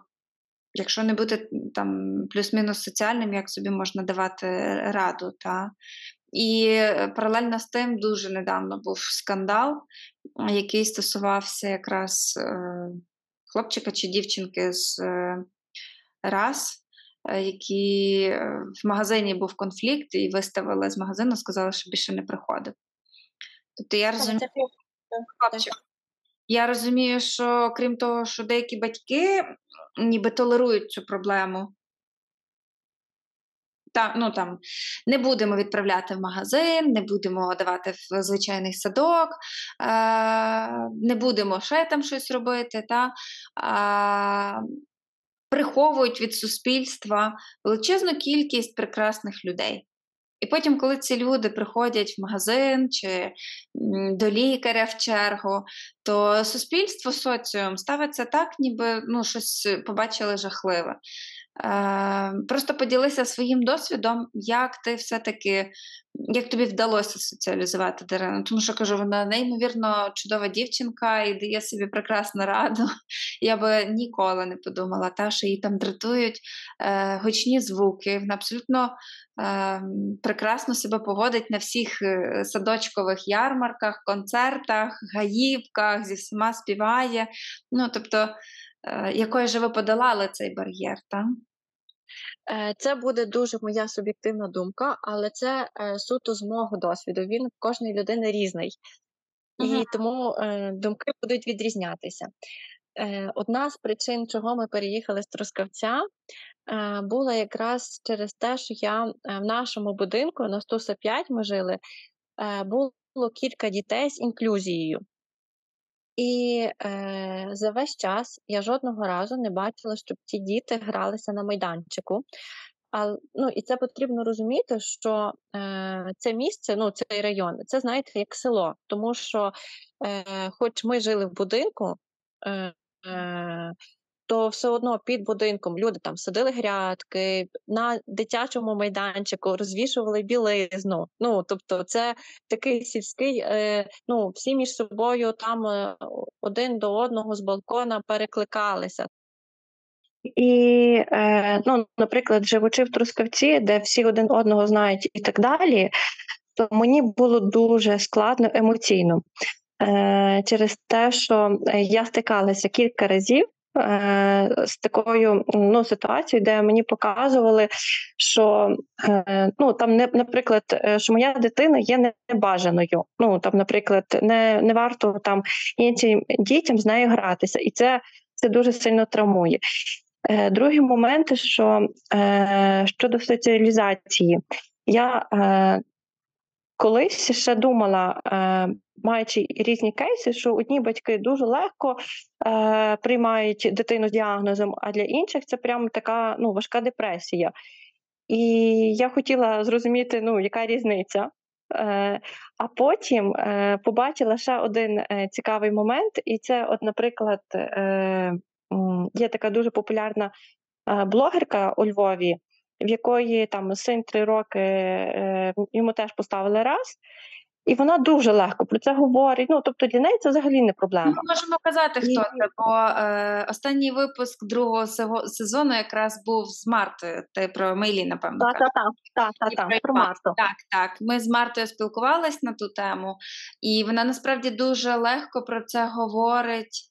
якщо не бути там плюс-мінус соціальним, як собі можна давати раду. Та? І е, паралельно з тим дуже недавно був скандал, який стосувався якраз е, хлопчика чи дівчинки з раз, які в магазині був конфлікт і виставили з магазину, сказали, що більше не приходив. Тобто я розумію, хлопчик. Я розумію, що крім того, що деякі батьки ніби толерують цю проблему. Та, ну, там, Не будемо відправляти в магазин, не будемо давати в звичайний садок, е- не будемо ще там щось робити. Та, е- Приховують від суспільства величезну кількість прекрасних людей. І потім, коли ці люди приходять в магазин чи до лікаря в чергу, то суспільство соціум ставиться так, ніби ну, щось побачили жахливе. Е, Просто поділися своїм досвідом, як ти все-таки, як тобі вдалося соціалізувати Дарину. Тому що кажу, вона неймовірно чудова дівчинка і дає собі прекрасну раду. Я би ніколи не подумала, та, що її там дратують е, гучні звуки. Вона абсолютно е, прекрасно себе поводить на всіх е, садочкових ярмарках, концертах, гаївках, зі всіма співає. Ну, тобто, е, якою же ви подолали цей бар'єр? так?
Е, це буде дуже моя суб'єктивна думка, але це е, суто з мого досвіду. Він в кожної людини різний, і тому е, думки будуть відрізнятися. Одна з причин, чого ми переїхали з Трускавця, була якраз через те, що я в нашому будинку на 105 ми жили, було кілька дітей з інклюзією. І е, за весь час я жодного разу не бачила, щоб ці діти гралися на майданчику. А, ну, І це потрібно розуміти, що е, це місце, ну цей район, це знаєте, як село, тому що, е, хоч ми жили в будинку, е, е, то все одно під будинком люди там садили грядки, на дитячому майданчику розвішували білизну. Ну тобто, це такий сільський, е, ну всі між собою там е, один до одного з балкона перекликалися. І, е, ну, наприклад, живучи в Трускавці, де всі один одного знають і так далі, то мені було дуже складно емоційно е, через те, що я стикалася кілька разів Е, з такою ну, ситуацією, де мені показували, що е, ну там не наприклад, е, що моя дитина є небажаною. Ну там, наприклад, не не варто там іншим дітям з нею гратися, і це це дуже сильно травмує. Другий момент, що щодо соціалізації, я колись ще думала, маючи різні кейси, що одні батьки дуже легко е, приймають дитину з діагнозом, а для інших це прямо така ну, важка депресія. І я хотіла зрозуміти, ну, яка різниця. Е, А потім е, побачила ще один е, цікавий момент, і це, от, наприклад, е, є така дуже популярна е, блогерка у Львові, в якої там син три роки е, йому теж поставили раз. І вона дуже легко про це говорить. Ну тобто для неї це взагалі не проблема. Ми
можемо казати, хто це, бо е, останній випуск другого сезону якраз був з Мартою. Ти про Мейлі, напевно.
Так, так, так, так, так, про Марту.
Так, так. Ми з Мартою спілкувалися на ту тему, і вона насправді дуже легко про це говорить.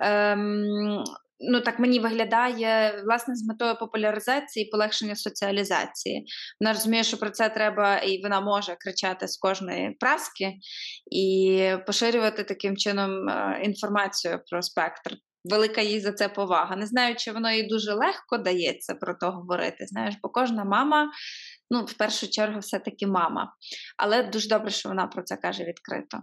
Ем, ну так мені виглядає власне з метою популяризації і полегшення соціалізації. Вона розуміє, що про це треба, і вона може кричати з кожної праски і поширювати таким чином е, інформацію про спектр. Велика їй за це повага. Не знаю, чи воно їй дуже легко дається про то говорити. Знаєш, бо кожна мама, ну, в першу чергу, все-таки мама. Але дуже добре, що вона про це каже відкрито.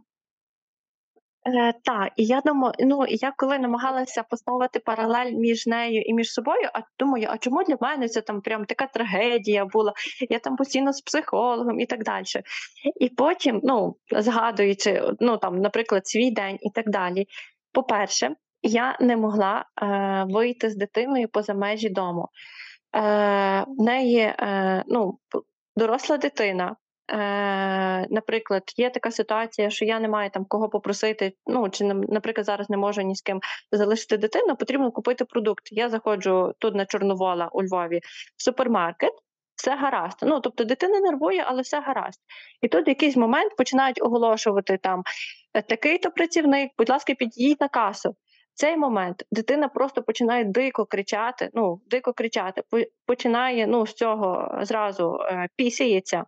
Е, Так, і я думаю, ну я коли намагалася поставити паралель між нею і між собою, а думаю, а чому для мене це там прям така трагедія була? Я там постійно з психологом і так далі. І потім, ну згадуючи, ну там, наприклад, свій день і так далі. По-перше, я не могла е, вийти з дитиною поза межі дому. Е, В неї е, ну, доросла дитина. Е, Наприклад, є така ситуація, що я не маю там кого попросити. Ну чи наприклад, зараз не можу ні з ким залишити дитину, потрібно купити продукт. Я заходжу тут на Чорновола у Львові в супермаркет. Все гаразд. Ну тобто дитина нервує, але все гаразд. І тут якийсь момент починають оголошувати там такий-то працівник, будь ласка, підійдіть на касу. цей момент дитина просто починає дико кричати, ну, дико кричати, починає ну, з цього зразу е, пісяється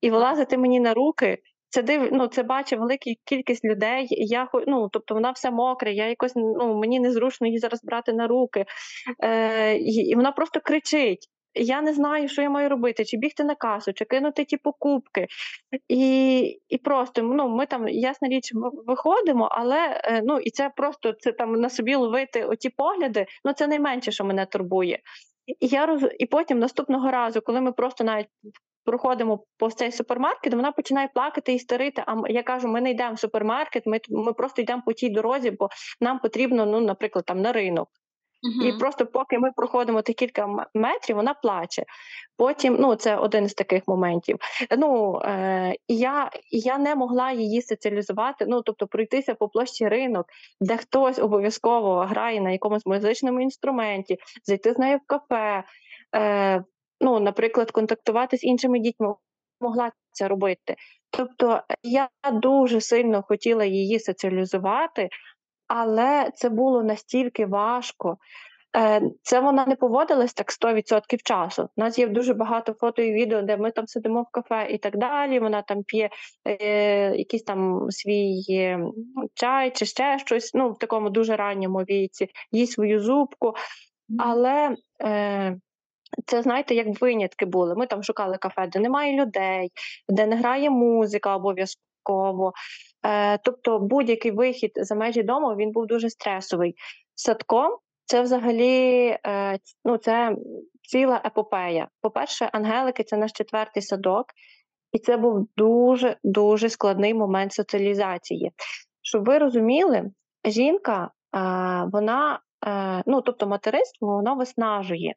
і вилазити мені на руки. Це див, ну, це бачить велика кількість людей. Я ну, тобто вона все мокре, я якось ну мені незручно її зараз брати на руки. Е, І, вона просто кричить я не знаю, що я маю робити, чи бігти на касу, чи кинути ті покупки. І і просто ну, ми там, ясна річ, виходимо, але е, ну, і це просто це там на собі ловити оті погляди, ну це найменше, що мене турбує. І я роз... і потім наступного разу, коли ми просто навіть проходимо по цей супермаркет, вона починає плакати і старити. А я кажу, ми не йдемо в супермаркет, ми ми просто йдемо по тій дорозі, бо нам потрібно, ну, наприклад, там на ринок. Угу. І просто поки ми проходимо ті кілька метрів, вона плаче. Потім, ну це один з таких моментів. Ну е, я я не могла її соціалізувати, ну тобто пройтися по площі ринок, де хтось обов'язково грає на якомусь музичному інструменті, зайти з нею в кафе, е, ну, наприклад, контактувати з іншими дітьми. Могла це робити. Тобто я дуже сильно хотіла її соціалізувати, але це було настільки важко. Е, це вона не поводилась так 100% часу. У нас є дуже багато фото і відео, де ми там сидимо в кафе і так далі. Вона там п'є е, якийсь там свій е, чай чи ще щось, ну в такому дуже ранньому віці, їсть свою зубку. Але е, це, знаєте, як винятки були. Ми там шукали кафе, де немає людей, де не грає музика обов'язково. Е, Тобто будь-який вихід за межі дому він був дуже стресовий. Садком це взагалі е, ну, це ціла епопея. По-перше, Ангелики це наш четвертий садок, і це був дуже дуже складний момент соціалізації. Щоб ви розуміли, жінка, е, вона, е, ну тобто материнство, воно виснажує.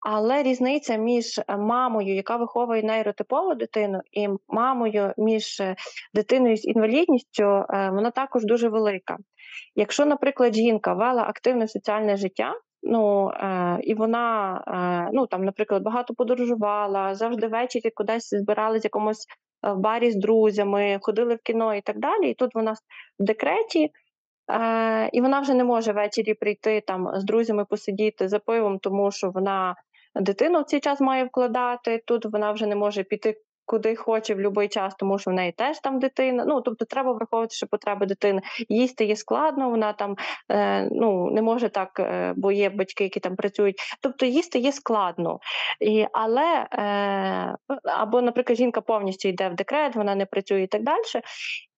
Але різниця між е, мамою, яка виховує нейротипову дитину, і мамою між е, дитиною з інвалідністю, е, вона також дуже велика. Якщо, наприклад, жінка вела активне соціальне життя, ну і вона, ну там, наприклад, багато подорожувала, завжди ввечері кудись збиралися якомусь в барі з друзями, ходили в кіно і так далі. І тут вона в декреті. І вона вже не може ввечері прийти там з друзями посидіти за пивом, тому що вона дитину в цей час має вкладати. Тут вона вже не може піти куди хоче в будь-який час, тому що в неї теж там дитина. Ну тобто треба враховувати, що потреби дитини. Їсти є складно, вона там е, ну не може так, е, бо є батьки, які там працюють. Тобто їсти є складно. І, Але е, або, наприклад, жінка повністю йде в декрет, вона не працює і так далі.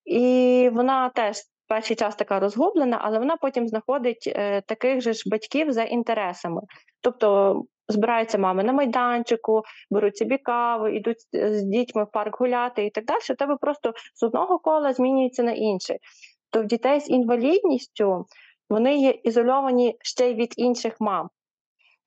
І вона теж перший час така розгублена, але вона потім знаходить е, таких же ж батьків за інтересами. Тобто збираються мами на майданчику, беруть собі каву, йдуть з дітьми в парк гуляти і так далі. У тебе просто з одного кола змінюється на інше. То в дітей з інвалідністю вони є ізольовані ще й від інших мам.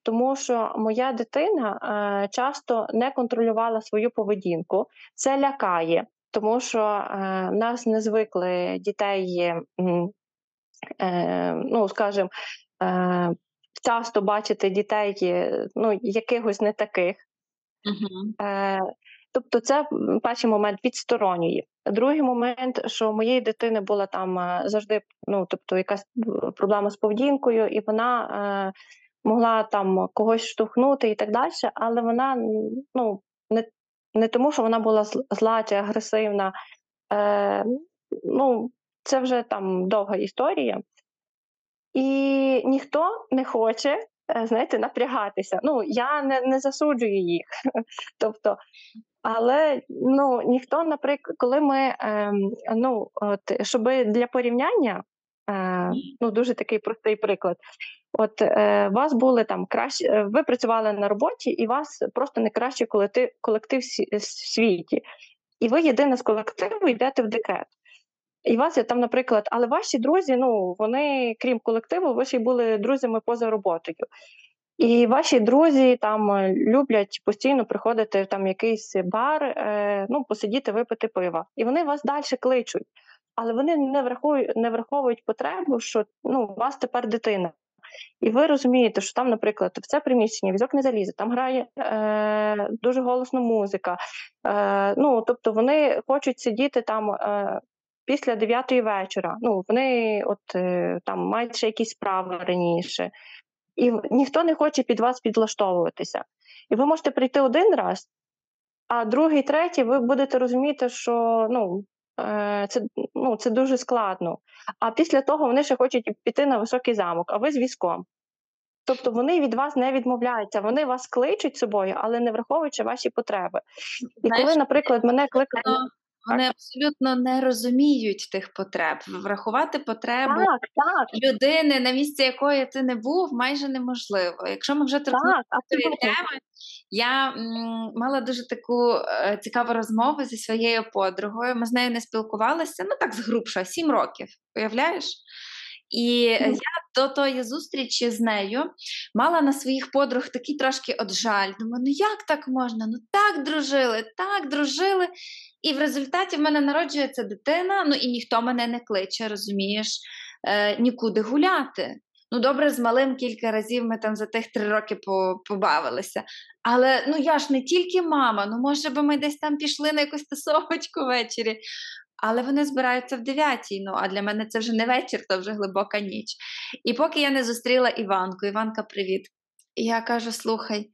Тому що моя дитина е, часто не контролювала свою поведінку, це лякає, тому що е, в нас не звикли дітей, е, ну скажімо, е, часто бачити дітей ну, якихось не таких. Uh-huh. Е, Тобто, це перший момент відсторонює. Другий момент, що у моєї дитини була там е, завжди ну, тобто, якась проблема з поведінкою, і вона е, могла там когось штовхнути і так далі, але вона ну, не не тому, що вона була зла чи агресивна. Е, ну, Це вже там довга історія. І ніхто не хоче, е, знаєте, напрягатися. Ну, я не не засуджую їх. тобто, але ну, ніхто, наприклад, коли ми е, ну, от, щоб для порівняння, е, ну, дуже такий простий приклад. От е, вас були там краще, ви працювали на роботі, і вас просто не колектив, колектив в світі. І ви єдине з колективу йдете в декрет. І вас є там, наприклад, але ваші друзі, ну вони, крім колективу, ви ще й були друзями поза роботою. І ваші друзі там е, люблять постійно приходити в там якийсь бар, е, ну, посидіти, випити пива. І вони вас далі кличуть, але вони не враховують, не враховують потребу, що ну, у вас тепер дитина. І ви розумієте, що там, наприклад, в це приміщення візок не залізе, там грає е, дуже голосна музика. Е, ну, Тобто вони хочуть сидіти там. Е, після 9 вечора. Ну, вони от е, там мають ще якісь справи раніше, і ніхто не хоче під вас підлаштовуватися. І ви можете прийти один раз, а другий, третій, ви будете розуміти, що ну, е, це ну, це дуже складно. А після того вони ще хочуть піти на високий замок, а ви з візком. Тобто вони від вас не відмовляються, вони вас кличуть собою, але не враховуючи ваші потреби. І
Знаєш,
коли, наприклад, мене кликали.
Вони абсолютно не розуміють тих потреб. Врахувати потребу
Так, так,
людини, на місці якої ти не був, майже неможливо. Якщо ми вже торкнулися теми, я м, мала дуже таку е, цікаву розмову зі своєю подругою. Ми з нею не спілкувалися, ну так згрубша, сім років, уявляєш? І я до тої зустрічі з нею мала на своїх подруг такий трошки от жаль. Думаю, ну як так можна? Ну так дружили, так дружили. І в результаті в мене народжується дитина, ну і ніхто мене не кличе, розумієш, е, нікуди гуляти. Ну, добре, з малим кілька разів ми там за тих три роки побавилися. Але ну я ж не тільки мама, ну може би ми десь там пішли на якусь тусовочку ввечері. Але вони збираються в дев'ятій. Ну а для мене це вже не вечір, то вже глибока ніч. І поки я не зустріла Іванку, Іванка, привіт. І я кажу: слухай,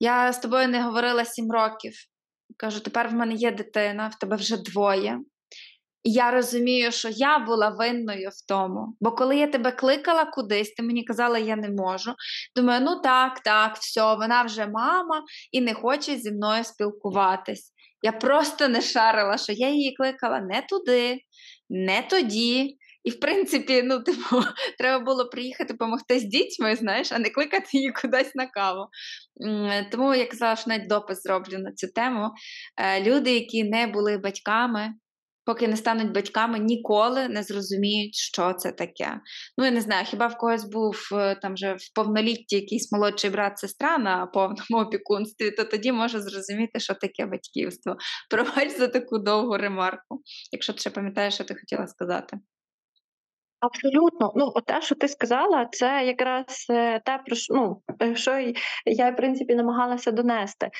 я з тобою не говорила сім років. Кажу, тепер в мене є дитина, в тебе вже двоє. І я розумію, що я була винною в тому. Бо коли я тебе кликала кудись, ти мені казала, я не можу. Думаю, ну так, так, все, вона вже мама і не хоче зі мною спілкуватись. Я просто не шарила, що я її кликала не туди, не тоді. І, в принципі, ну, типу, треба було приїхати допомогти з дітьми, знаєш, а не кликати її кудись на каву. Тому я казала, що навіть допис зроблю на цю тему. Е, Люди, які не були батьками, поки не стануть батьками, ніколи не зрозуміють, що це таке. Ну, я не знаю, хіба в когось був е, там вже в повнолітті якийсь молодший брат, сестра на повному опікунстві, то тоді може зрозуміти, що таке батьківство. Пробач за таку довгу ремарку, якщо ти ще пам'ятаєш, що ти хотіла сказати.
Абсолютно. Ну, от те, що ти сказала, це якраз е, те, про що, ну, е, що й я, в принципі, намагалася донести.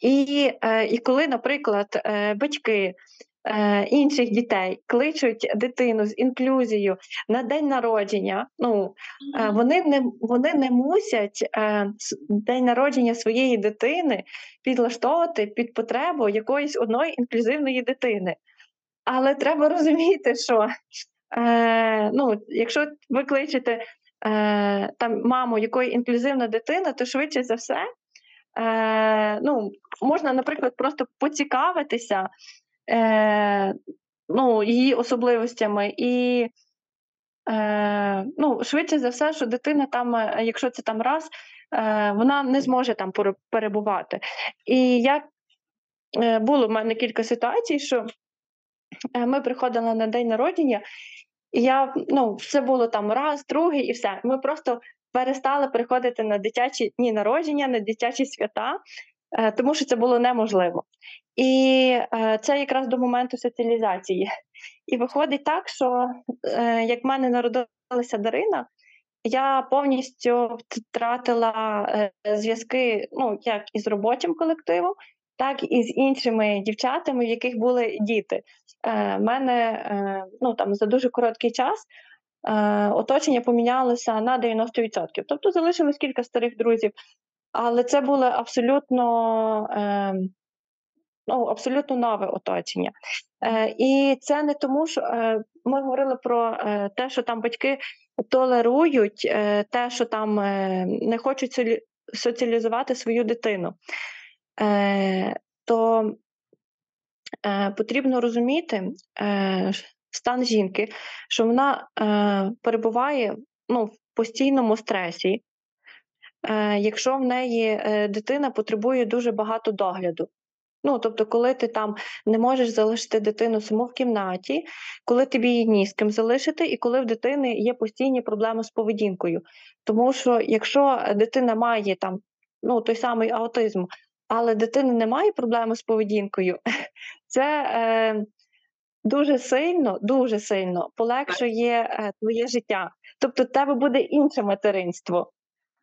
І, е, і коли, наприклад, батьки інших дітей кличуть дитину з інклюзією на день народження, ну, вони не, вони не мусять день народження своєї дитини підлаштовувати під потребу якоїсь одної інклюзивної дитини. Але треба розуміти, що Е, ну, якщо ви кличете е, там маму, якої інклюзивна дитина, то швидше за все, е, ну, можна, наприклад, просто поцікавитися е, ну, її особливостями, і е, ну, швидше за все, що дитина там, е, якщо це там раз, е, вона не зможе там перебувати. І як е, було в мене кілька ситуацій, що ми приходили на день народження, і я ну, це було там раз, другий, і все. Ми просто перестали приходити на дитячі дні народження, на дитячі свята, е, тому що це було неможливо. І е, це якраз до моменту соціалізації. І виходить так, що е, як в мене народилася Дарина, я повністю втратила е, зв'язки ну, як із робочим колективом, так і з іншими дівчатами, в яких були діти. Е, мене е, ну, там, за дуже короткий час е, оточення помінялося на 90%. Тобто залишилось кілька старих друзів, але це було абсолютно, е, ну, абсолютно нове оточення. Е, і це не тому, що е, ми говорили про е, те, що там батьки толерують, е, те, що там е, не хочуть соціалізувати свою дитину. Е, то е, потрібно розуміти е, стан жінки, що вона перебуває ну, в постійному стресі, якщо в неї дитина потребує дуже багато догляду. Ну, тобто, коли ти там не можеш залишити дитину саму в кімнаті, коли тобі її ні з ким залишити, і коли в дитини є постійні проблеми з поведінкою. Тому що якщо дитина має там ну, той самий аутизм, але дитини немає проблеми з поведінкою, це е, дуже сильно, дуже сильно полегшує е, твоє життя. Тобто, в тебе буде інше материнство.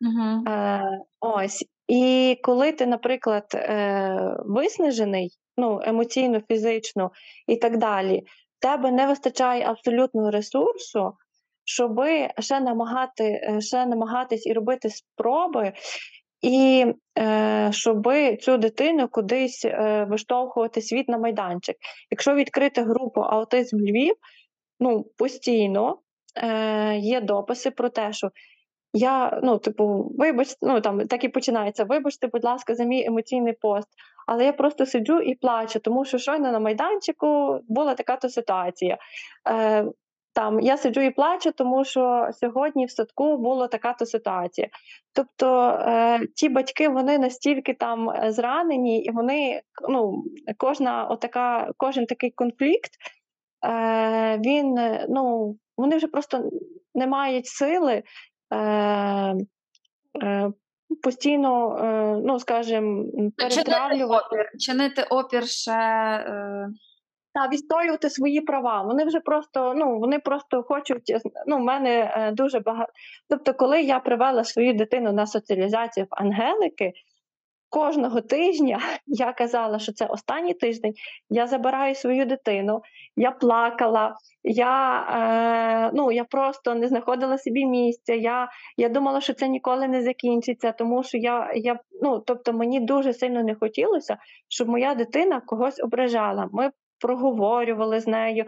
Угу.
Е, ось. І коли ти, наприклад, е, виснажений, ну, емоційно, фізично і так далі, тебе не вистачає абсолютного ресурсу, щоб ще намагати, е, ще намагатись і робити спроби, і е, щоб цю дитину кудись е, виштовхувати світ на майданчик. Якщо відкрити групу Аутизм Львів, ну постійно е, є дописи про те, що я, ну, типу, вибачте, ну там так і починається. Вибачте, будь ласка, за мій емоційний пост. Але я просто сиджу і плачу, тому що щойно на майданчику була така то ситуація. Е, там я сиджу і плачу, тому що сьогодні в садку була така то ситуація. Тобто е, ті батьки вони настільки там е, зранені, і вони ну, кожна отака, кожен такий конфлікт, е, він ну, вони вже просто не мають сили. Е, е, Постійно, е, ну скажімо, перетравлювати.
Чинити опір, чинити опір ще е,
та відстоювати свої права. Вони вже просто ну вони просто хочуть. Ну, в мене е, дуже багато. Тобто, коли я привела свою дитину на соціалізацію в Ангелики. Кожного тижня я казала, що це останній тиждень. Я забираю свою дитину, я плакала, я е, ну, я просто не знаходила собі місця. Я я думала, що це ніколи не закінчиться, тому що я, я ну, тобто мені дуже сильно не хотілося, щоб моя дитина когось ображала. Ми проговорювали з нею,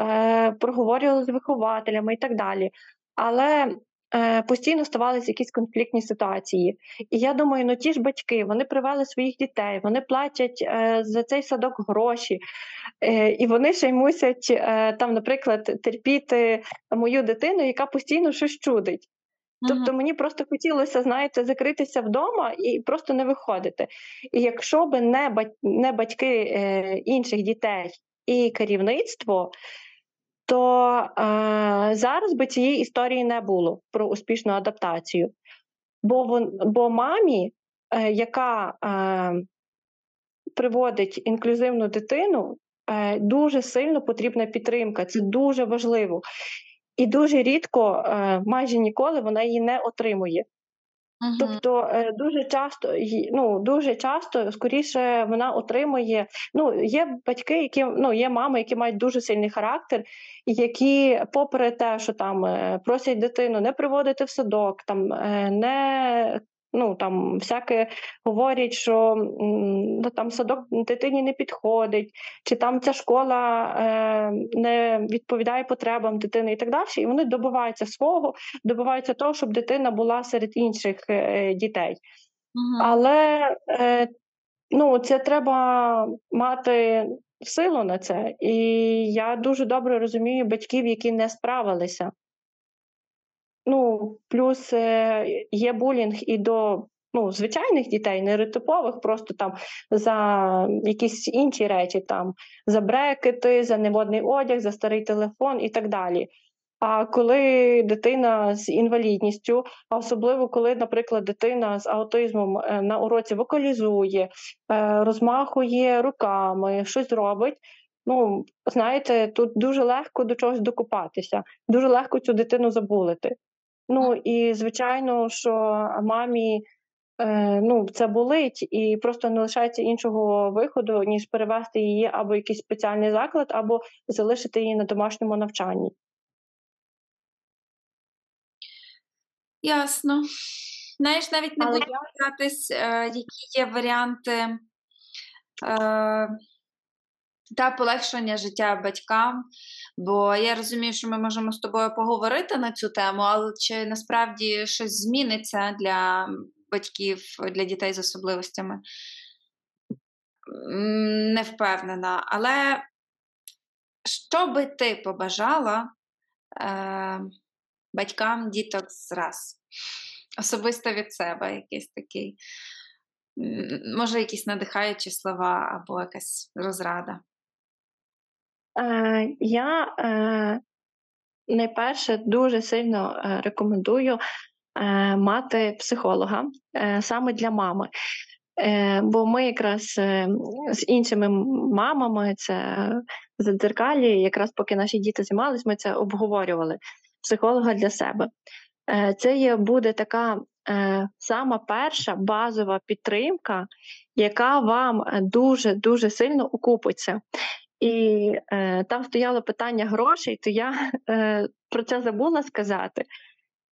е, проговорювали з вихователями і так далі. Але е, постійно ставалися якісь конфліктні ситуації. І я думаю, ну ті ж батьки вони привели своїх дітей, вони платять е, за цей садок гроші, е, і вони ще й мусять е, там, наприклад, терпіти мою дитину, яка постійно щось чудить. Тобто мені просто хотілося, знаєте, закритися вдома і просто не виходити. І якщо б не бать... не батьки е, інших дітей і керівництво, то е, зараз би цієї історії не було про успішну адаптацію. Бо вон, бо мамі, е, яка е, приводить інклюзивну дитину, е, дуже сильно потрібна підтримка. Це дуже важливо. І дуже рідко, е, майже ніколи вона її не отримує. Uh-huh. Тобто е, дуже часто ну дуже часто скоріше вона отримує. Ну є батьки, які ну є мами, які мають дуже сильний характер, які, попри те, що там е, просять дитину не приводити в садок, там не Ну там всяке говорять, що ну, там садок дитині не підходить, чи там ця школа е, не відповідає потребам дитини і так далі. І вони добиваються свого, добиваються того, щоб дитина була серед інших е, дітей. Угу. Але е, ну, це треба мати силу на це. І я дуже добре розумію батьків, які не справилися. Ну, плюс е, є булінг і до ну, звичайних дітей, не ретипових, просто там за якісь інші речі, там за брекети, за неводний одяг, за старий телефон і так далі. А коли дитина з інвалідністю, а особливо коли, наприклад, дитина з аутизмом е, на уроці вокалізує, е, розмахує руками, щось робить. Ну, знаєте, тут дуже легко до чогось докупатися, дуже легко цю дитину забулити. Ну і звичайно, що мамі е, ну, це болить, і просто не лишається іншого виходу, ніж перевести її або в якийсь спеціальний заклад, або залишити її на домашньому навчанні.
Ясно. Знаєш, навіть не Але... буду питатись, е, які є варіанти е, та полегшення життя батькам. Бо я розумію, що ми можемо з тобою поговорити на цю тему, але чи насправді щось зміниться для батьків, для дітей з особливостями? Не впевнена. Але що би ти побажала е, батькам діток зраз? Особисто від себе якийсь такий, може, якісь надихаючі слова або якась розрада?
Е, я е, найперше дуже сильно е, рекомендую мати психолога саме для мами. Бо ми якраз з іншими мамами, це за дзеркалі, якраз поки наші діти займались, ми це обговорювали психолога для себе. Це є буде така сама перша базова підтримка, яка вам дуже дуже сильно окупиться. І е, там стояло питання грошей, то я е, про це забула сказати,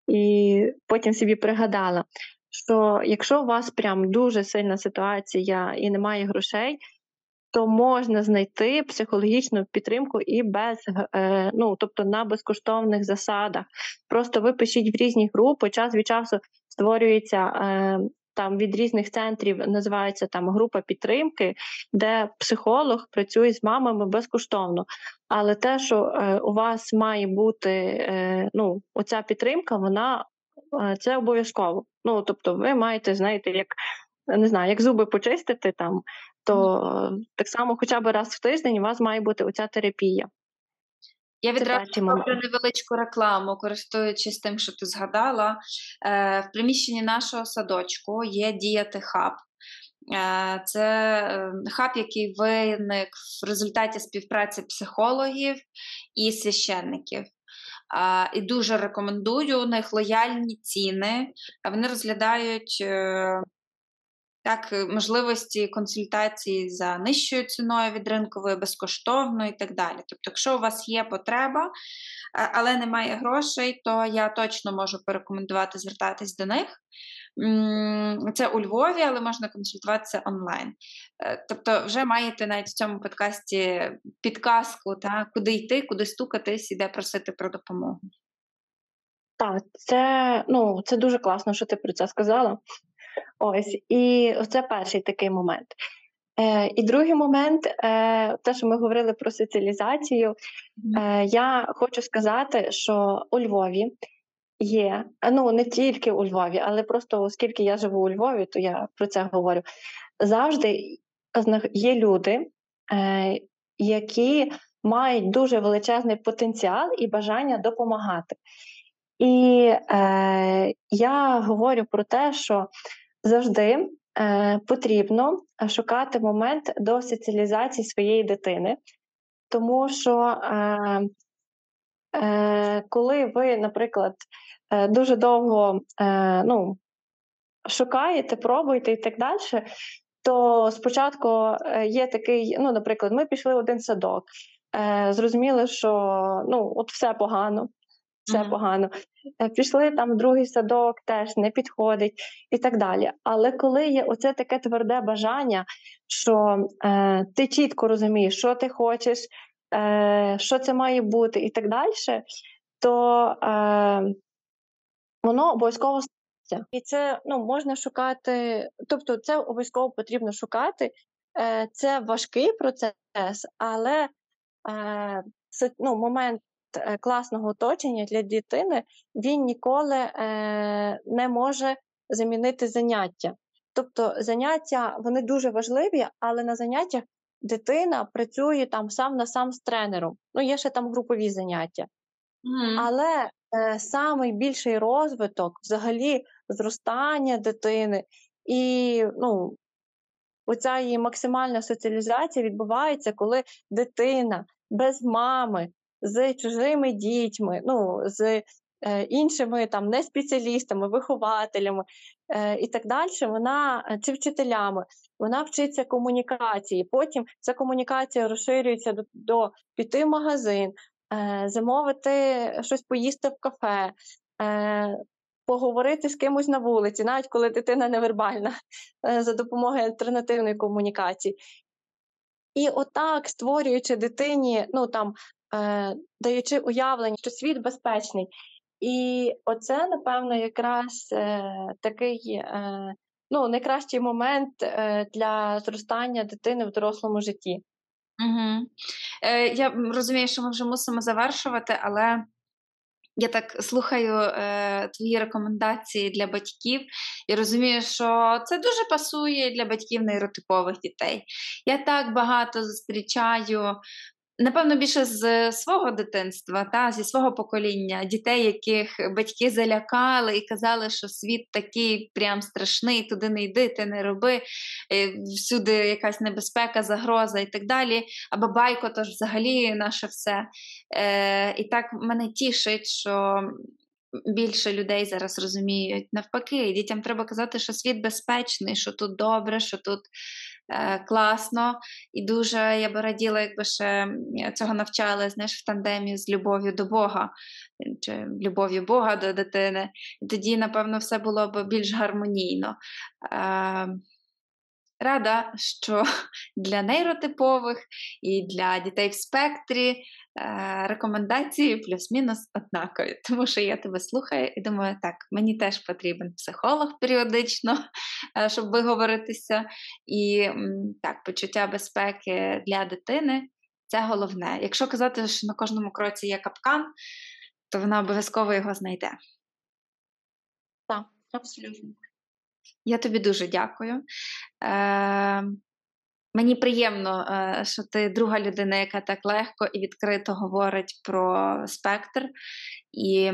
і потім собі пригадала, що якщо у вас прям дуже сильна ситуація і немає грошей, то можна знайти психологічну підтримку і без, е, ну тобто на безкоштовних засадах. Просто ви пишіть в різні групи, час від часу створюється. Е, там від різних центрів називається там група підтримки, де психолог працює з мамами безкоштовно. Але те, що е, у вас має бути е, ну, оця підтримка, вона е, це обов'язково. Ну тобто, ви маєте знаєте, як не знаю, як зуби почистити там, то mm. так само, хоча б раз в тиждень, у вас має бути оця терапія.
Я відразу роблю невеличку рекламу, користуючись тим, що ти згадала. Е, В приміщенні нашого садочку є діяти хаб. Е, Це е, хаб, який виник в результаті співпраці психологів і священників. І дуже рекомендую у них лояльні ціни. Вони розглядають так, е, можливості консультації за нижчою ціною від ринкової, безкоштовно і так далі. Тобто, якщо у вас є потреба, але немає грошей, то я точно можу порекомендувати звертатись до них. Це у Львові, але можна консультуватися онлайн. Е, тобто, вже маєте навіть в цьому подкасті підказку, та, куди йти, куди стукатись і де просити про допомогу.
Так, це ну, це дуже класно, що ти про це сказала. Ось, і це перший такий момент. Е, І другий момент, е, те, що ми говорили про соціалізацію, е, я хочу сказати, що у Львові є, ну не тільки у Львові, але просто оскільки я живу у Львові, то я про це говорю. Завжди є люди, е, які мають дуже величезний потенціал і бажання допомагати. І е, я говорю про те, що завжди е, потрібно шукати момент до соціалізації своєї дитини, тому що е, е, коли ви, наприклад, е, дуже довго е, ну, шукаєте, пробуєте і так далі. То спочатку е, є такий, ну, наприклад, ми пішли в один садок, е, зрозуміли, що ну, от все погано, все mm-hmm. погано. Е, пішли там в другий садок, теж не підходить і так далі. Але коли є оце таке тверде бажання, що е, ти чітко розумієш, що ти хочеш, е, що це має бути, і так далі, то е, воно обов'язково стається. І це ну, можна шукати, тобто це обов'язково потрібно шукати. Е, Це важкий процес, але е, ну, момент класного оточення для дитини він ніколи е, не може замінити заняття. Тобто заняття вони дуже важливі, але на заняттях дитина працює там сам на сам з тренером. Ну, є ще там групові заняття. Mm. Але е, найбільший розвиток, взагалі, зростання дитини і ну, оця її максимальна соціалізація відбувається, коли дитина без мами з чужими дітьми, ну, з е, іншими там не спеціалістами, вихователями е, і так далі, вона е, чи вчителями, вона вчиться комунікації. Потім ця комунікація розширюється до, до піти в магазин, замовити щось поїсти в кафе. Поговорити з кимось на вулиці, навіть коли дитина невербальна, за допомогою альтернативної комунікації. І отак, створюючи дитині, ну там даючи уявлення, що світ безпечний. І оце, напевно, якраз е, такий е, ну, найкращий момент для зростання дитини в дорослому житті.
Угу. Е, Я розумію, що ми вже мусимо завершувати, але я так слухаю е, твої рекомендації для батьків і розумію, що це дуже пасує для батьків нейротипових дітей. Я так багато зустрічаю Напевно, більше з свого дитинства, та зі свого покоління, дітей, яких батьки залякали і казали, що світ такий прям страшний, туди не йди, ти не роби, е, всюди якась небезпека, загроза і так далі. А бабайко то ж взагалі наше все. Е, І так мене тішить, що більше людей зараз розуміють. Навпаки, дітям треба казати, що світ безпечний, що тут добре, що тут е, класно. І дуже я би раділа, якби ще цього навчали знаєш, в тандемі з любов'ю до Бога, чи любов'ю Бога до дитини. І тоді, напевно, все було б більш гармонійно. Е, Рада, що для нейротипових і для дітей в спектрі е, рекомендації плюс-мінус однакові. Тому що я тебе слухаю і думаю, так, мені теж потрібен психолог періодично, е, щоб виговоритися. І так, почуття безпеки для дитини це головне. Якщо казати, що на кожному кроці є капкан, то вона обов'язково його знайде.
Так, абсолютно.
Я тобі дуже дякую. Е, Мені приємно, е, що ти друга людина, яка так легко і відкрито говорить про спектр і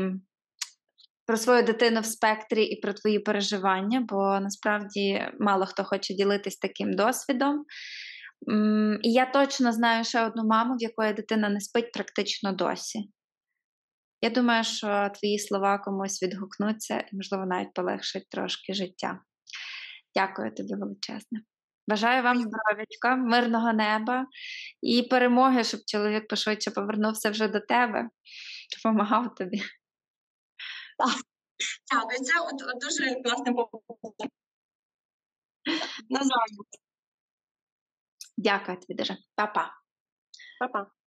про свою дитину в спектрі і про твої переживання, бо насправді мало хто хоче ділитись таким досвідом. І я точно знаю ще одну маму, в якої дитина не спить практично досі. Я думаю, що твої слова комусь відгукнуться і, можливо, навіть полегшать трошки життя. Дякую тобі величезне. Бажаю вам здоров'ячка, мирного неба і перемоги, щоб чоловік пошвидше повернувся вже до тебе, допомагав тобі.
Дякую, це от, дуже класне побудова. Назавжди.
Дякую тобі дуже. Па-па.
Па-па.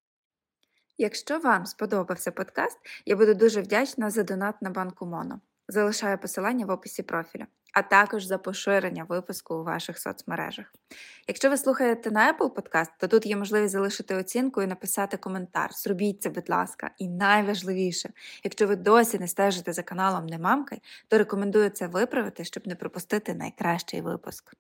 Якщо вам сподобався подкаст, я буду дуже вдячна за донат на банку Моно. Залишаю посилання в описі профіля, а також за поширення випуску у ваших соцмережах. Якщо ви слухаєте на Apple Podcast, то тут є можливість залишити оцінку і написати коментар. Зробіть це, будь ласка, і найважливіше, якщо ви досі не стежите за каналом Немамкай, то рекомендую це виправити, щоб не пропустити найкращий випуск.